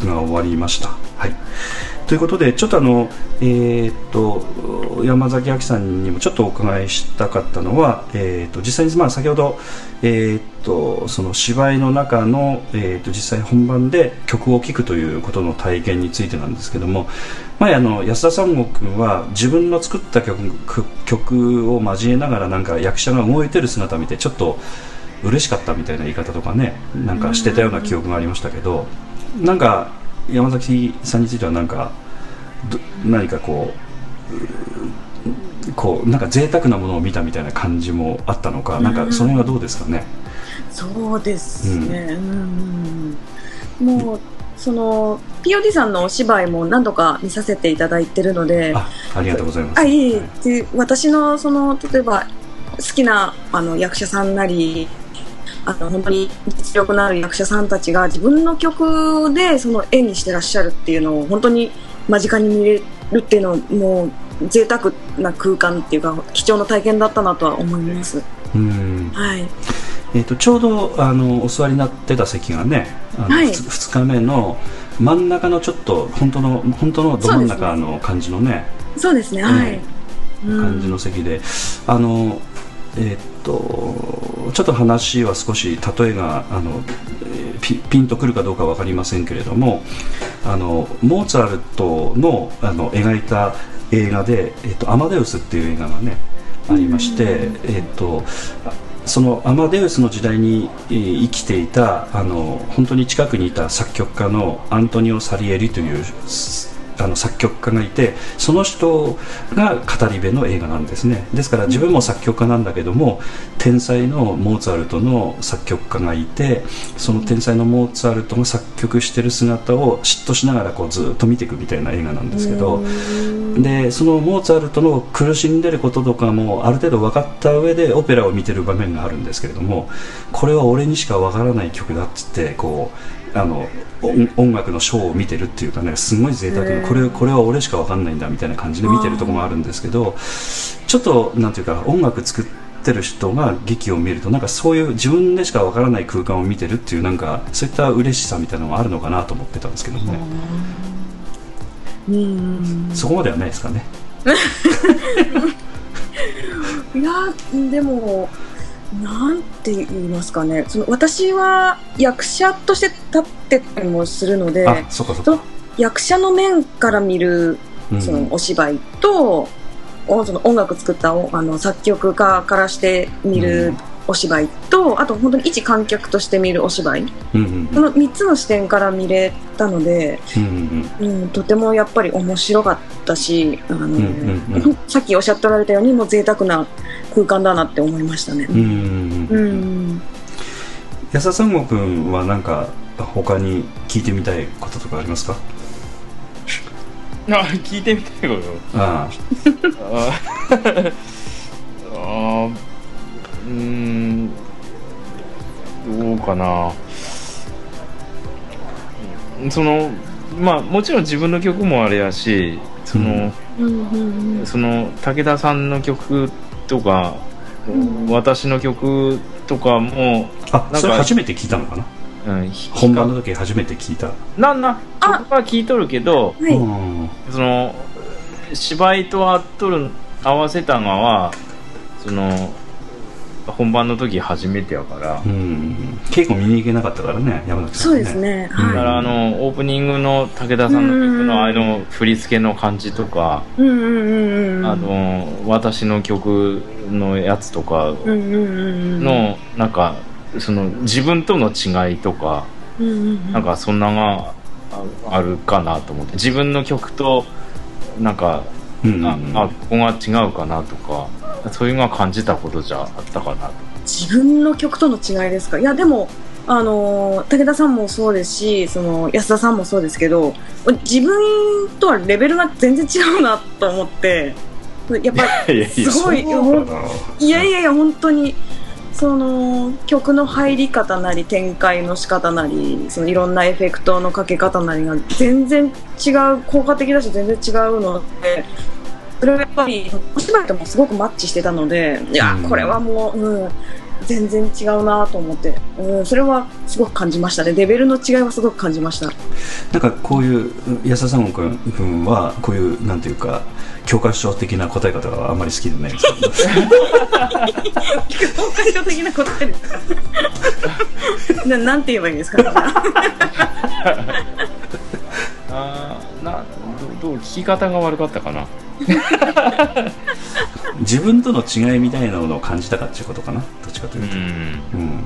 が終わりました。はい。ということで、ちょっとあの、えーっと、山崎亜紀さんにもちょっとお伺いしたかったのは、えーっと、実際に、まあ、先ほど、えーっと、その芝居の中の、えっと、実際本番で曲を聴くということの体験についてなんですけども、前あの、安田三郷君は自分の作った曲曲を交えながらなんか役者が動いてる姿見て、ちょっと、嬉しかったみたいな言い方とかねなんかしてたような記憶がありましたけどなんか山崎さんについてはなんかど何かこううこうなんか贅沢なものを見たみたいな感じもあったのかなんかその辺はどうですかね？そうですね、うん。もうその POD さんのお芝居も何度か見させていただいてるのであありがとうございます。あいえいえ。はい。で私のその例えば好きなあの役者さんなりあの本当に実力のある役者さんたちが自分の曲でその絵にしてらっしゃるっていうのを本当に間近に見れるっていうのはもう贅沢な空間っていうか貴重な体験だったなとは思います。うん。はい、えー、とちょうどあのお座りになってた席がねあの、はい。ふつ2日目の真ん中のちょっと本当の本当のど真ん中の感じのねそうですね、はい。えうん。感じの席で、あのえーっとちょっと話は少し例えがあのえーピピンとくるかどうか分かりませんけれどもあのモーツァルトのあの描いた映画で「えーっとアマデウス」っていう映画がねありまして、えーっとあそのアマデウスの時代にえー生きていたあの本当に近くにいた作曲家のアントニオ・サリエリというすあの作曲家がいてその人が語り部の映画なんですね。ですから自分も作曲家なんだけども天才のモーツァルトの作曲家がいてその天才のモーツァルトが作曲してる姿を嫉妬しながらこうずっと見ていくみたいな映画なんですけどでそのモーツァルトの苦しんでることとかもある程度分かった上でオペラを見てる場面があるんですけれどもこれは俺にしか分からない曲だっつってこうあの音音楽のショーを見てるっていうかねすごい贅沢なこれこれは俺しか分かんないんだみたいな感じで見てるところもあるんですけどちょっとなんていうか音楽作ってる人が劇を見るとなんかそういう自分でしか分からない空間を見てるっていうなんかそういった嬉しさみたいなのがあるのかなと思ってたんですけどね。うん。そこまではないですかね。いやでもなんて言いますかね。その私は役者として立ってたりもするので役者の面から見るうん。そのお芝居と、おその音楽作ったおあの作曲家からして見うるんお芝居と、あと本当に一観客として見るお芝居。うんうんこの3つの視点から見れたので、うんうんうん、とてもやっぱり面白かったしあの、んうんう さっきおっしゃっておられたようにもう贅沢な空間だなって思いましたね。うんうんううん。ん。安田三郷君はなんか他に聞いてみたいこととかありますか？あ聞いてみたいこと？ああ。ー あーうーんどうかな。そのまあもちろん自分の曲もあれやしその、うん。その武田さんの曲とか、ん。私の曲とかも、あなんかそれ初めて聞いたのかな？うん、ひ本番の時初めて聞いた。なんなあ。僕は聞いとるけどはい、うん。その芝居と合っとる合わせたのはその本番の時初めてやから、うん稽古見に行けなかったからね山崎さん、そうですね。うんだからはあのオープニングの武田さんの曲のあの振り付けの感じとか、い。うんうんうんうん。あの私の曲のやつとかの、なんかその自分との違いとか、うんうんうん、なんかそんながああるかなと思って自分の曲となんか、うんああここが違うかなとかそういうのが感じたことじゃあったかなと。自分の曲との違いですか？いやでもあのー武田さんもそうですしその安田さんもそうですけど自分とはレベルが全然違うなと思って。やっぱすごいいやいやいや本当にその曲の入り方なり展開の仕方なりそのいろんなエフェクトのかけ方なりが全然違う効果的だし全然違うのでそれはやっぱりお芝居ともすごくマッチしてたのでいやうん。これはもう、うん、全然違うなと思って、うん、それはすごく感じましたね。レベルの違いはすごく感じました。なんかこういう安田さん君君はこういうなんていうか教科書的な答え方はあんまり好きでないんですけど 教科書的な答え。ですかななんて言えばいいんですか？あどどう聞き方が悪かったかな？自分との違いみたいなものを感じたかっていうことかな？どっちかというと、ん。うん。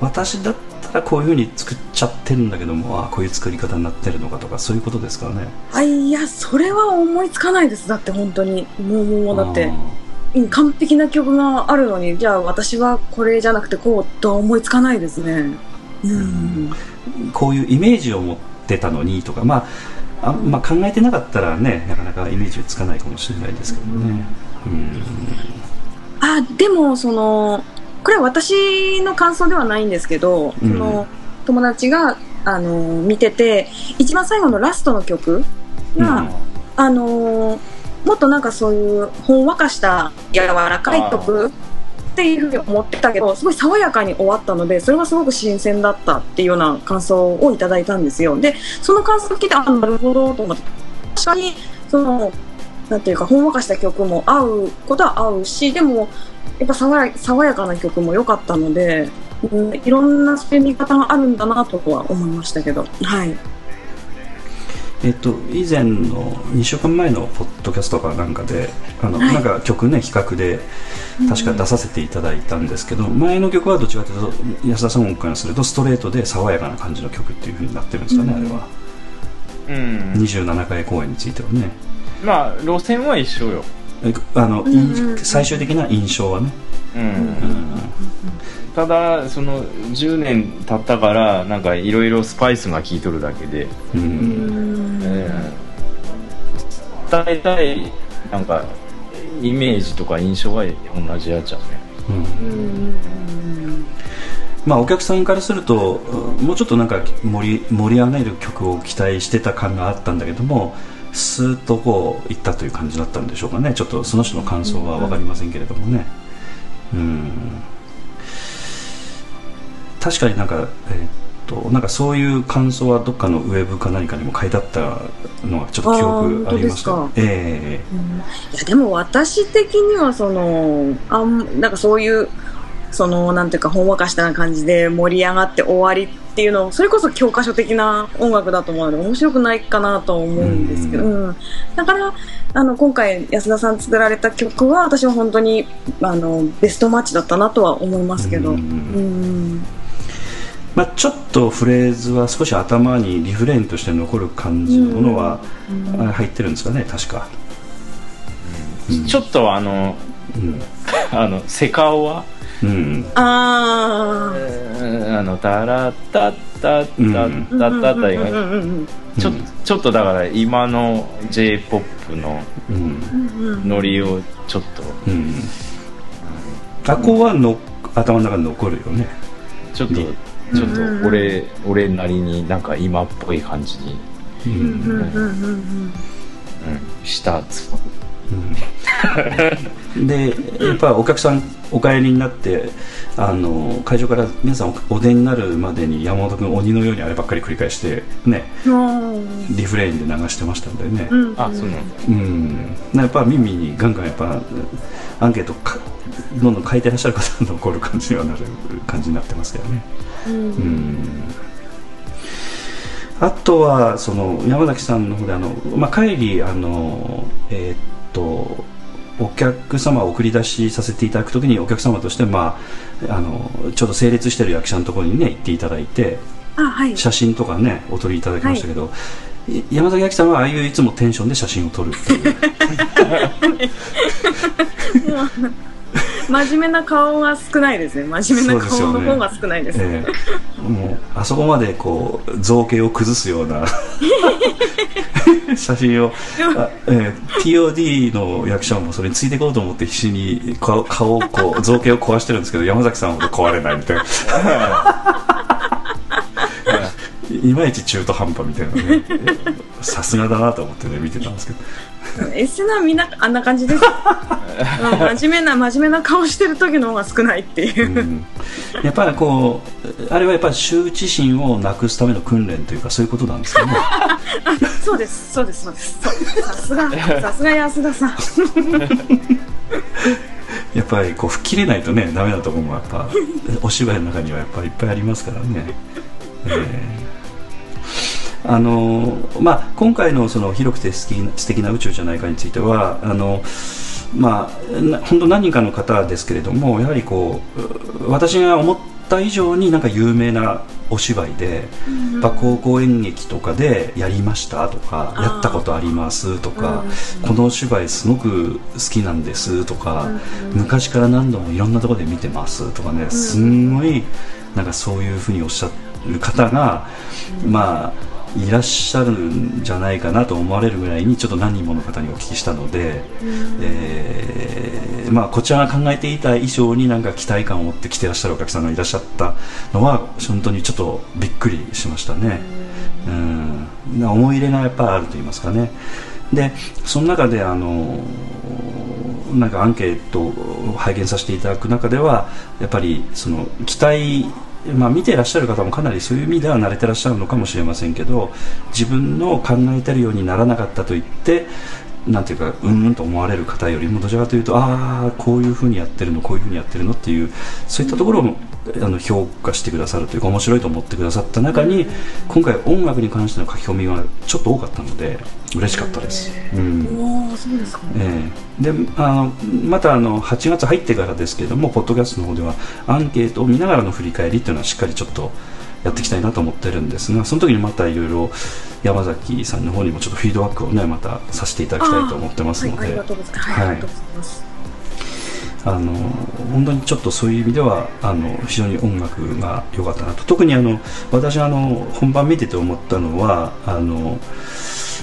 私だったらこういうふうに作っちゃってるんだけどもあこういう作り方になってるのかとかそういうことですからね。あいやそれは思いつかないです。だって本当に。もうもうもうだって。うん完璧な曲があるのに。じゃあ私はこれじゃなくてこうとは思いつかないですね。うん。こういうイメージを持ってたのにとか、まあ、あまあ考えてなかったらねなかなかイメージつかないかもしれないですけどね、うん。あでもそのこれは私の感想ではないんですけど、うん。その友達があの見てて一番最後のラストの曲が、あのもっとなんかそういうほんわかした柔らかい曲っていうふうに思ったけどすごい爽やかに終わったのでそれはすごく新鮮だったっていうような感想をいただいたんですよ。でその感想を聞いてあなるほどと思って確かにそのなんていうかほんわかした曲も合うことは合うしでもやっぱ爽や爽やかな曲も良かったので、うん、いろんなそういう見方があるんだなとは思いましたけど。はい。えっと、以前の2週間前のポッドキャストかなんかであの、はい。なんか曲ね比較で確か出させていただいたんですけど、前の曲はどっちかというと安田さんからするとストレートで爽やかな感じの曲っていうふうになってるんですかね、うん。あれは。うん27回公演についてはね。まあ路線は一緒よ。えあの、うん。うんうん最終的な印象はね、うん。うん。ただその10年経ったからなんかいろいろスパイスが効いとるだけで、うんうんえー伝えたいなんかイメージとか印象は同じやっちゃうね。うん。まあ、お客さんからするともうちょっとなんか盛り盛り上げる曲を期待してた感があったんだけどもスーッとこういったという感じだったんでしょうかね。ちょっとその人の感想は分かりませんけれどもね。うん。確かになんか、えーっとなんかそういう感想はどっかのウェブか何かにも書いてあったのがちょっと記憶ありましたいやでも私的にはそのあんなんかそういうそのなんていうかほんわかした感じで盛り上がって終わりっていうのそれこそ教科書的な音楽だと思うので面白くないかなと思うんですけど、うん。うん。だからあの今回安田さん作られた曲は私は本当にあのベストマッチだったなとは思いますけど。うん。うんまあ、ちょっとフレーズは少し頭にリフレインとして残る感じのものは、入ってるんですかね確か、うん。ちょっとあの うん。あのセカオワうん。あうん。あのタラッタッタッタタッタッタちょちょっとだから今の j p o p のノリをちょっとうんあこはの頭の中に残るよねちょっとちょっと俺俺なりになんか今っぽい感じに、うんしたつうんでやっぱお客さん。お帰りになってあの会場から皆さん。おお出になるまでに山本君鬼のようにあればっかり繰り返してねうん。リフレインで流してましたん。でね、うん。あそうなん。だうん、やっぱ耳にガンガンやっぱアンケートかどん。どん。書いてらっしゃる方の残る感じにはなる感じになってますけどね。うん。うんあとはその山崎さんの方であの、まあ、帰りあの、えーっとお客様を送り出しさせていただくときにお客様として、まあ、あのちょうど整列してる役者のところにね行っていただいてあはい。写真とかねお撮りいただきましたけど、い。山崎亜紀さんはああいういつもテンションで写真を撮るっていう 真面目な顔が少ないですね。真面目な顔の方が少ないですね。ええ。もうあそこまでこう造形を崩すような 写真を、あええ。TOD の役者もそれについていこうと思って必死に顔顔をこう造形を壊してるんですけど山崎さんほど壊れないみたいな。いまいち中途半端みたいなね。さすがだなと思ってね見てたんですけど エッセナみんなあんな感じです。うん真面目な真面目な顔してる時の方が少ないっていう。う、ん。やっぱりこうあれはやっぱり羞恥心をなくすための訓練というかそういうことなんですかね。そうですそうですそうです。さすがさすが安田さん。やっぱりこう吹っ切れないとねダメなところもやっぱお芝居の中にはやっぱりいっぱいありますからね、えーあのまあ、今回のその広くて素敵素敵な宇宙じゃないかについてはあの、まあ、な本当何人かの方ですけれどもやはりこう私が思った以上になんか有名なお芝居で、やっぱ高校演劇とかでやりましたとかやったことありますとか、うんこのお芝居すごく好きなんですとか、昔から何度もいろんなところで見てますとかね、すんごいなんかそういうふうにおっしゃる方が、まあいらっしゃるんじゃないかなと思われるぐらいにちょっと何人もの方にお聞きしたので、えーまあ、こちらが考えていた以上になんか期待感を持って来てらっしゃるお客さんがいらっしゃったのは本当にちょっとびっくりしましたね。うん、思い入れがやっぱりあると言いますかね。でその中であのなんかアンケートを拝見させていただく中ではやっぱりその期待まあ、見ていらっしゃる方もかなりそういう意味では慣れてらっしゃるのかもしれませんけど自分の考えてるようにならなかったと言ってなんていうかうんうんと思われる方よりもどちらかというとああこういうふうにやってるのこういうふうにやってるのっていうそういったところもあの評価してくださるというか面白いと思ってくださった中に今回音楽に関しての書き込みがちょっと多かったので嬉しかったです。うんそうですか。ええ。であのまたあの8月入ってからですけれどもポッドキャストの方ではアンケートを見ながらの振り返りっていうのはしっかりちょっとやっていきたいなと思ってるんですがその時にまたいろいろ山崎さんの方にもちょっとフィードバックをねまたさせていただきたいと思ってますので。はいありがとうございます、はい、ありがとうございますあの本当にちょっとそういう意味ではあの非常に音楽が良かったなと。特にあの私あの本番見てて思ったのはあの、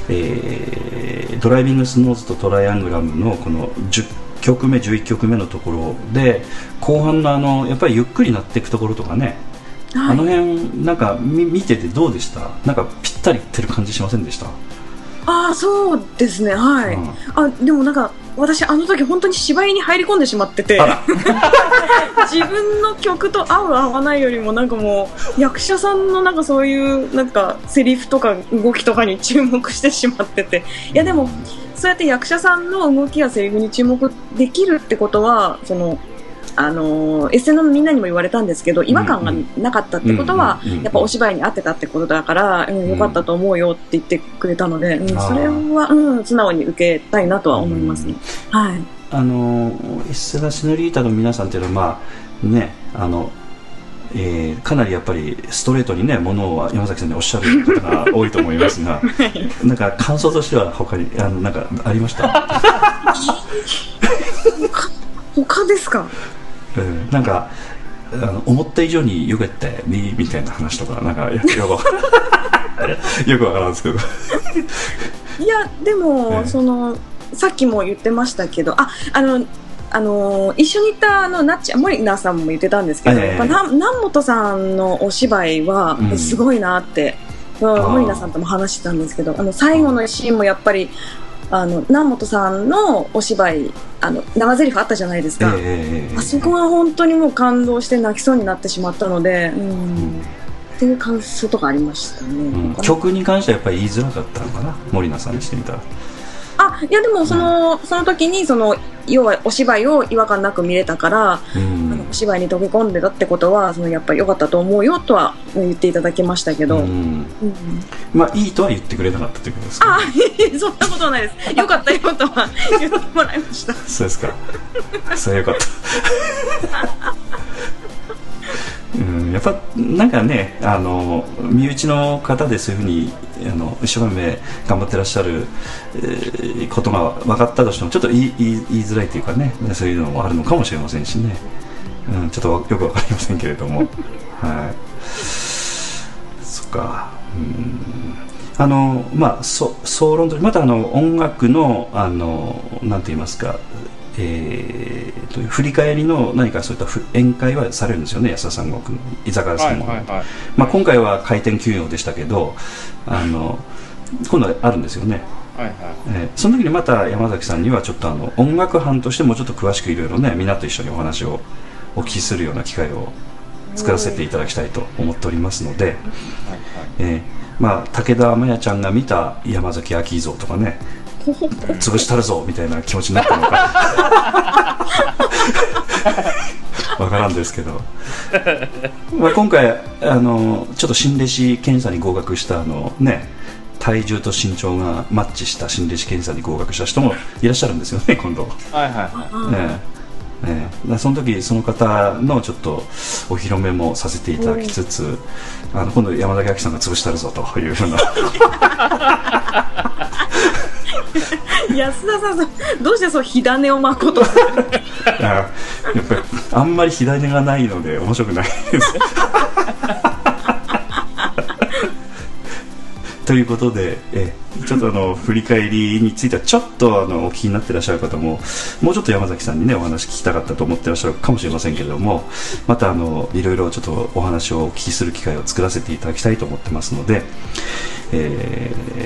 えードライビングスノーズとトライアングラムのこの10曲目11曲目のところで後半のあのやっぱりゆっくりなっていくところとかね、はい。あの辺なんか見見ててどうでした？なんかぴったりいってる感じしませんでした？ああそうですね。はい、うん。あでもなんか私あの時本当に芝居に入り込んでしまってて。自分の曲と合う合わないよりもなんかもう役者さんのなんかそういうなんかセリフとか動きとかに注目してしまってて。いやでもそうやって役者さんの動きやセリフに注目できるってことはそのあのエッセのみんなにも言われたんですけど違和感がなかったってことはやっぱお芝居に合ってたってことだから、うん、よかったと思うよって言ってくれたので、うんそれは、うん、素直に受けたいなとは思いますね。はい。あのエスラ・シノリータの皆さんっていうのはまあねあのえーかなりやっぱりストレートにねものを山崎さんにおっしゃる方が多いと思いますが なんか感想としては他にあのなんかありました、他ですか？うん、なんかあの思った以上によかったよねみたいな話とかなんかよよくわ よくわからんですけど。いや、でも、ええその、さっきも言ってましたけど、あ、あの、あの一緒に行ったあのなっちゃん森菜さんも言ってたんですけど、ええやっぱな南本さんのお芝居はうん。すごいなって、うんー。森菜さんとも話してたんですけどあの最後のシーンもやっぱりあの南本さんのお芝居あの長台詞あったじゃないですか、えーあそこは本当にもう感動して泣きそうになってしまったので、うん。っていう感想とかありましたね。うん。曲に関してはやっぱり言いづらかったのかな？森菜さんにしてみたら。あいやでもその,、その時にその要はお芝居を違和感なく見れたから、うあのんお芝居に溶け込んでたってことはそのやっぱり良かったと思うよとは言っていただきましたけど、ううん。んまあいいとは言ってくれなかったということですか？あそんなことはないです。良かったよとは言ってもらいました。そうですか。それはよかった。うん、やっぱなんかねあの身内の方でそういうふうにあの一生懸命頑張ってらっしゃる、えーことが分かったとしてもちょっと言い言い言いづらいというかねそういうのもあるのかもしれませんしね、うん、ちょっとわよく分かりませんけれども。はい。そっか。うん。あのまあそ総論としてまたあの音楽のあのなんて言いますかえー、と振り返りの何かそういったふ宴会はされるんですよね安田三国の居酒屋はさんも、いはいはい。まあ、今回は開店休業でしたけどあの今度はあるんですよね。はいはい。えーその時にまた山崎さんにはちょっとあの音楽班としてもうちょっと詳しくいろいろねみんなと一緒にお話をお聞きするような機会を作らせていただきたいと思っておりますので、はいはい。えーまあ、武田真弥ちゃんが見た山崎昭蔵とかね 潰したるぞみたいな気持ちになったのか。わからんですけど、まあ、今回あのちょっと新弟子検査に合格したあのね体重と身長がマッチした新弟子検査に合格した人もいらっしゃるんですよね今度、はいはいええええだからその時その方のちょっとお披露目もさせていただきつつあの今度山崎亜紀さんが潰したるぞというような 安田さんどうしてそう火種をまこうと？あやっぱりあんまり火種がないので面白くないです。ということでえちょっとあの 振り返りについてはちょっとあのお聞きになってらっしゃる方ももうちょっと山崎さんにねお話聞きたかったと思ってらっしゃるかもしれませんけれどもまたあのいろいろちょっとお話をお聞きする機会を作らせていただきたいと思ってますので、えー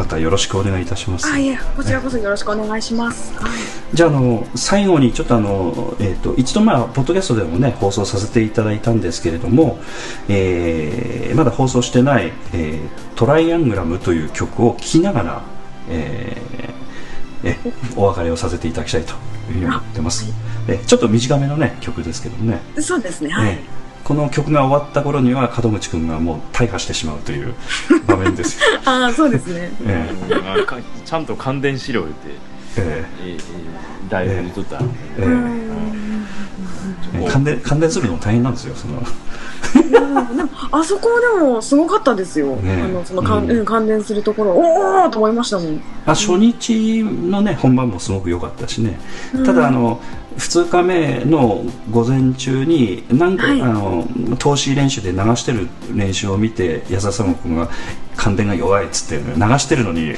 またよろしくお願いいたします。あいえこちらこそよろしくお願いします、はいじゃああの最後にちょっとあの、えー、と一度まあポッドキャストでもね放送させていただいたんですけれども、えーまだ放送してない、えートライアングラム」という曲を聴きながら、えーえお別れをさせていただきたいというふうに思ってます、えちょっと短めのね曲ですけどもね、そうですねはい、えこの曲が終わった頃には門口君がもう大破してしまうという場面ですよ、ああそうですね。えうん。あかちゃんと感電資料言って、ええ。えーえーだいぶ言っとった、ええ。え感電感電するのも大変なんですよその。あそこでもすごかったですよ、ねあのそのうん。うん関連するところ。おおと思いましたもん。あ初日のね本番もすごく良かったしね、ただあの2日目の午前中になんか、はい。あの投資練習で流してる練習を見て安田様君が感電が弱いっつって流してるのにな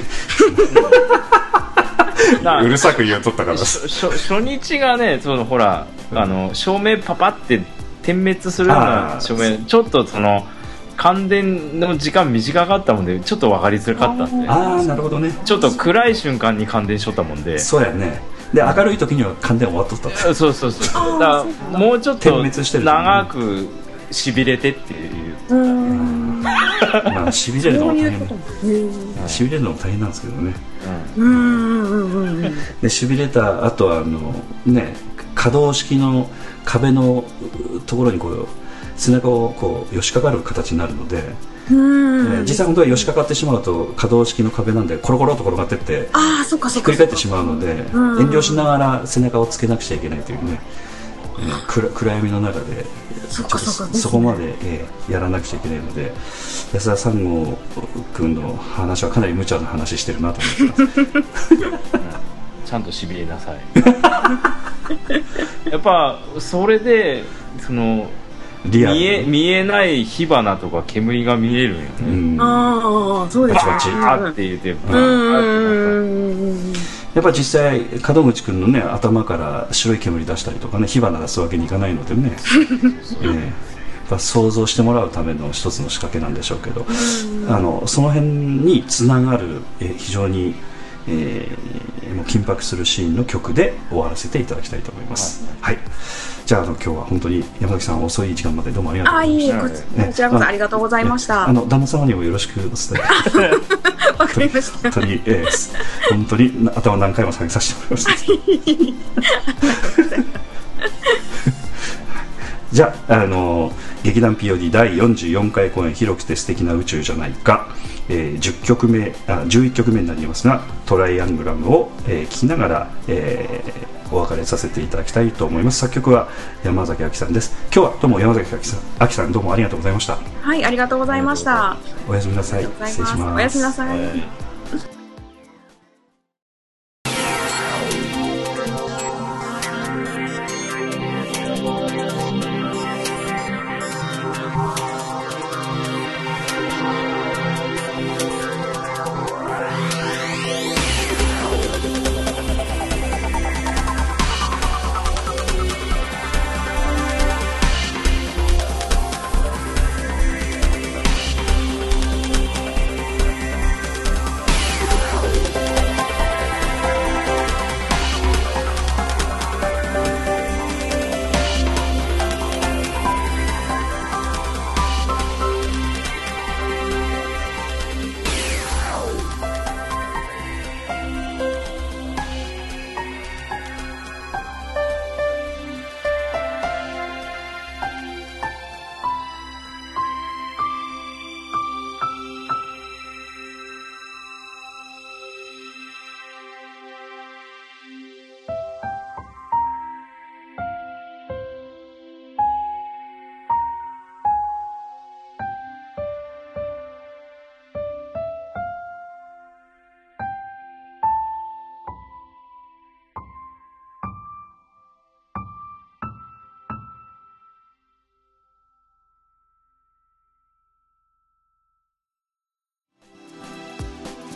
うるさく言うとったから初日がねそのほらあの照明パパって点滅するような照明ちょっとその感電の時間短かったもんでちょっと分かりづらかったんで。ああなるほどね。ちょっと暗い瞬間に感電しとったもんで。そうやね。で明るい時には感電終わっとった。ってそうそうそう。だからもうちょっ点と滅してる長くしびれてっていう。うーん。まあしびれるのそうも大変しびれるのも大変なんですけどねでしびれた後はあのね可動式の壁のところにこう背中をこう寄しかかる形になるので、うー実際本当は寄しかかってしまうと可動式の壁なん。でコロコロと転がってってあそっかそっかひっくり返ってしまうので遠慮しながら背中をつけなくちゃいけないというね、えー暗闇の中でそっちょっとか。そこまで、えーやらなくちゃいけないので安田三郷君の話はかなり無茶な話してるなと思ってます。ちゃんとしびれなさい。やっぱそれでそのリアル見え見えない火花とか煙が見えるんよね、うん。ああそうですバチバチあって言ってうんうんうんうんやっぱ実際門口君のね頭から白い煙出したりとかね火花出すわけにいかないのでね、ええ。やっぱ想像してもらうための一つの仕掛けなんでしょうけど、あのその辺につながる、えー非常に、えーもう緊迫するシーンの曲で終わらせていただきたいと思います。はい、じゃああの今日は本当に山崎さん遅い時間までどうもありがとうああございました。いえこちこちらこそありがとうございました。あの旦那様にもよろしくお伝え。わかりました。本当に、えー本当にな頭何回も下げさせてもらいました。じゃあ、あの劇団 POD 第44回公演「広くて素敵な宇宙じゃないか」えー10曲目あ11曲目になりますが「トライアングラムを」えー聴きながら、えーお別れさせていただきたいと思います。作曲は山崎亜紀さんです。今日はどうも山崎亜紀さん亜紀さんどうもありがとうございました。はいありがとうございました。おやすみなさい。失礼します。おやすみなさい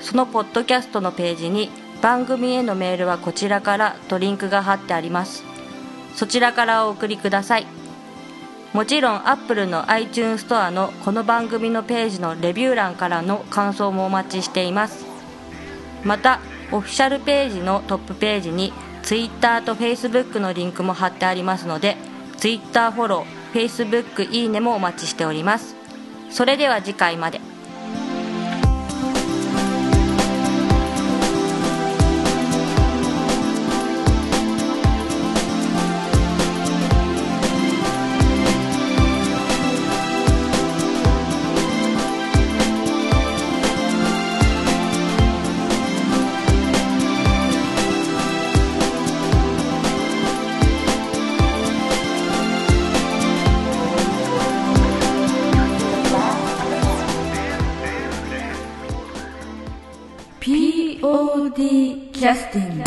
そのポッドキャストのページに番組へのメールはこちらからとリンクが貼ってあります。そちらからお送りください。もちろん Apple の iTunes ストアのこの番組のページのレビュー欄からの感想もお待ちしています。またオフィシャルページのトップページに Twitter と Facebook のリンクも貼ってありますので Twitter フォロー Facebook いいねもお待ちしております。それでは次回まで。Justin.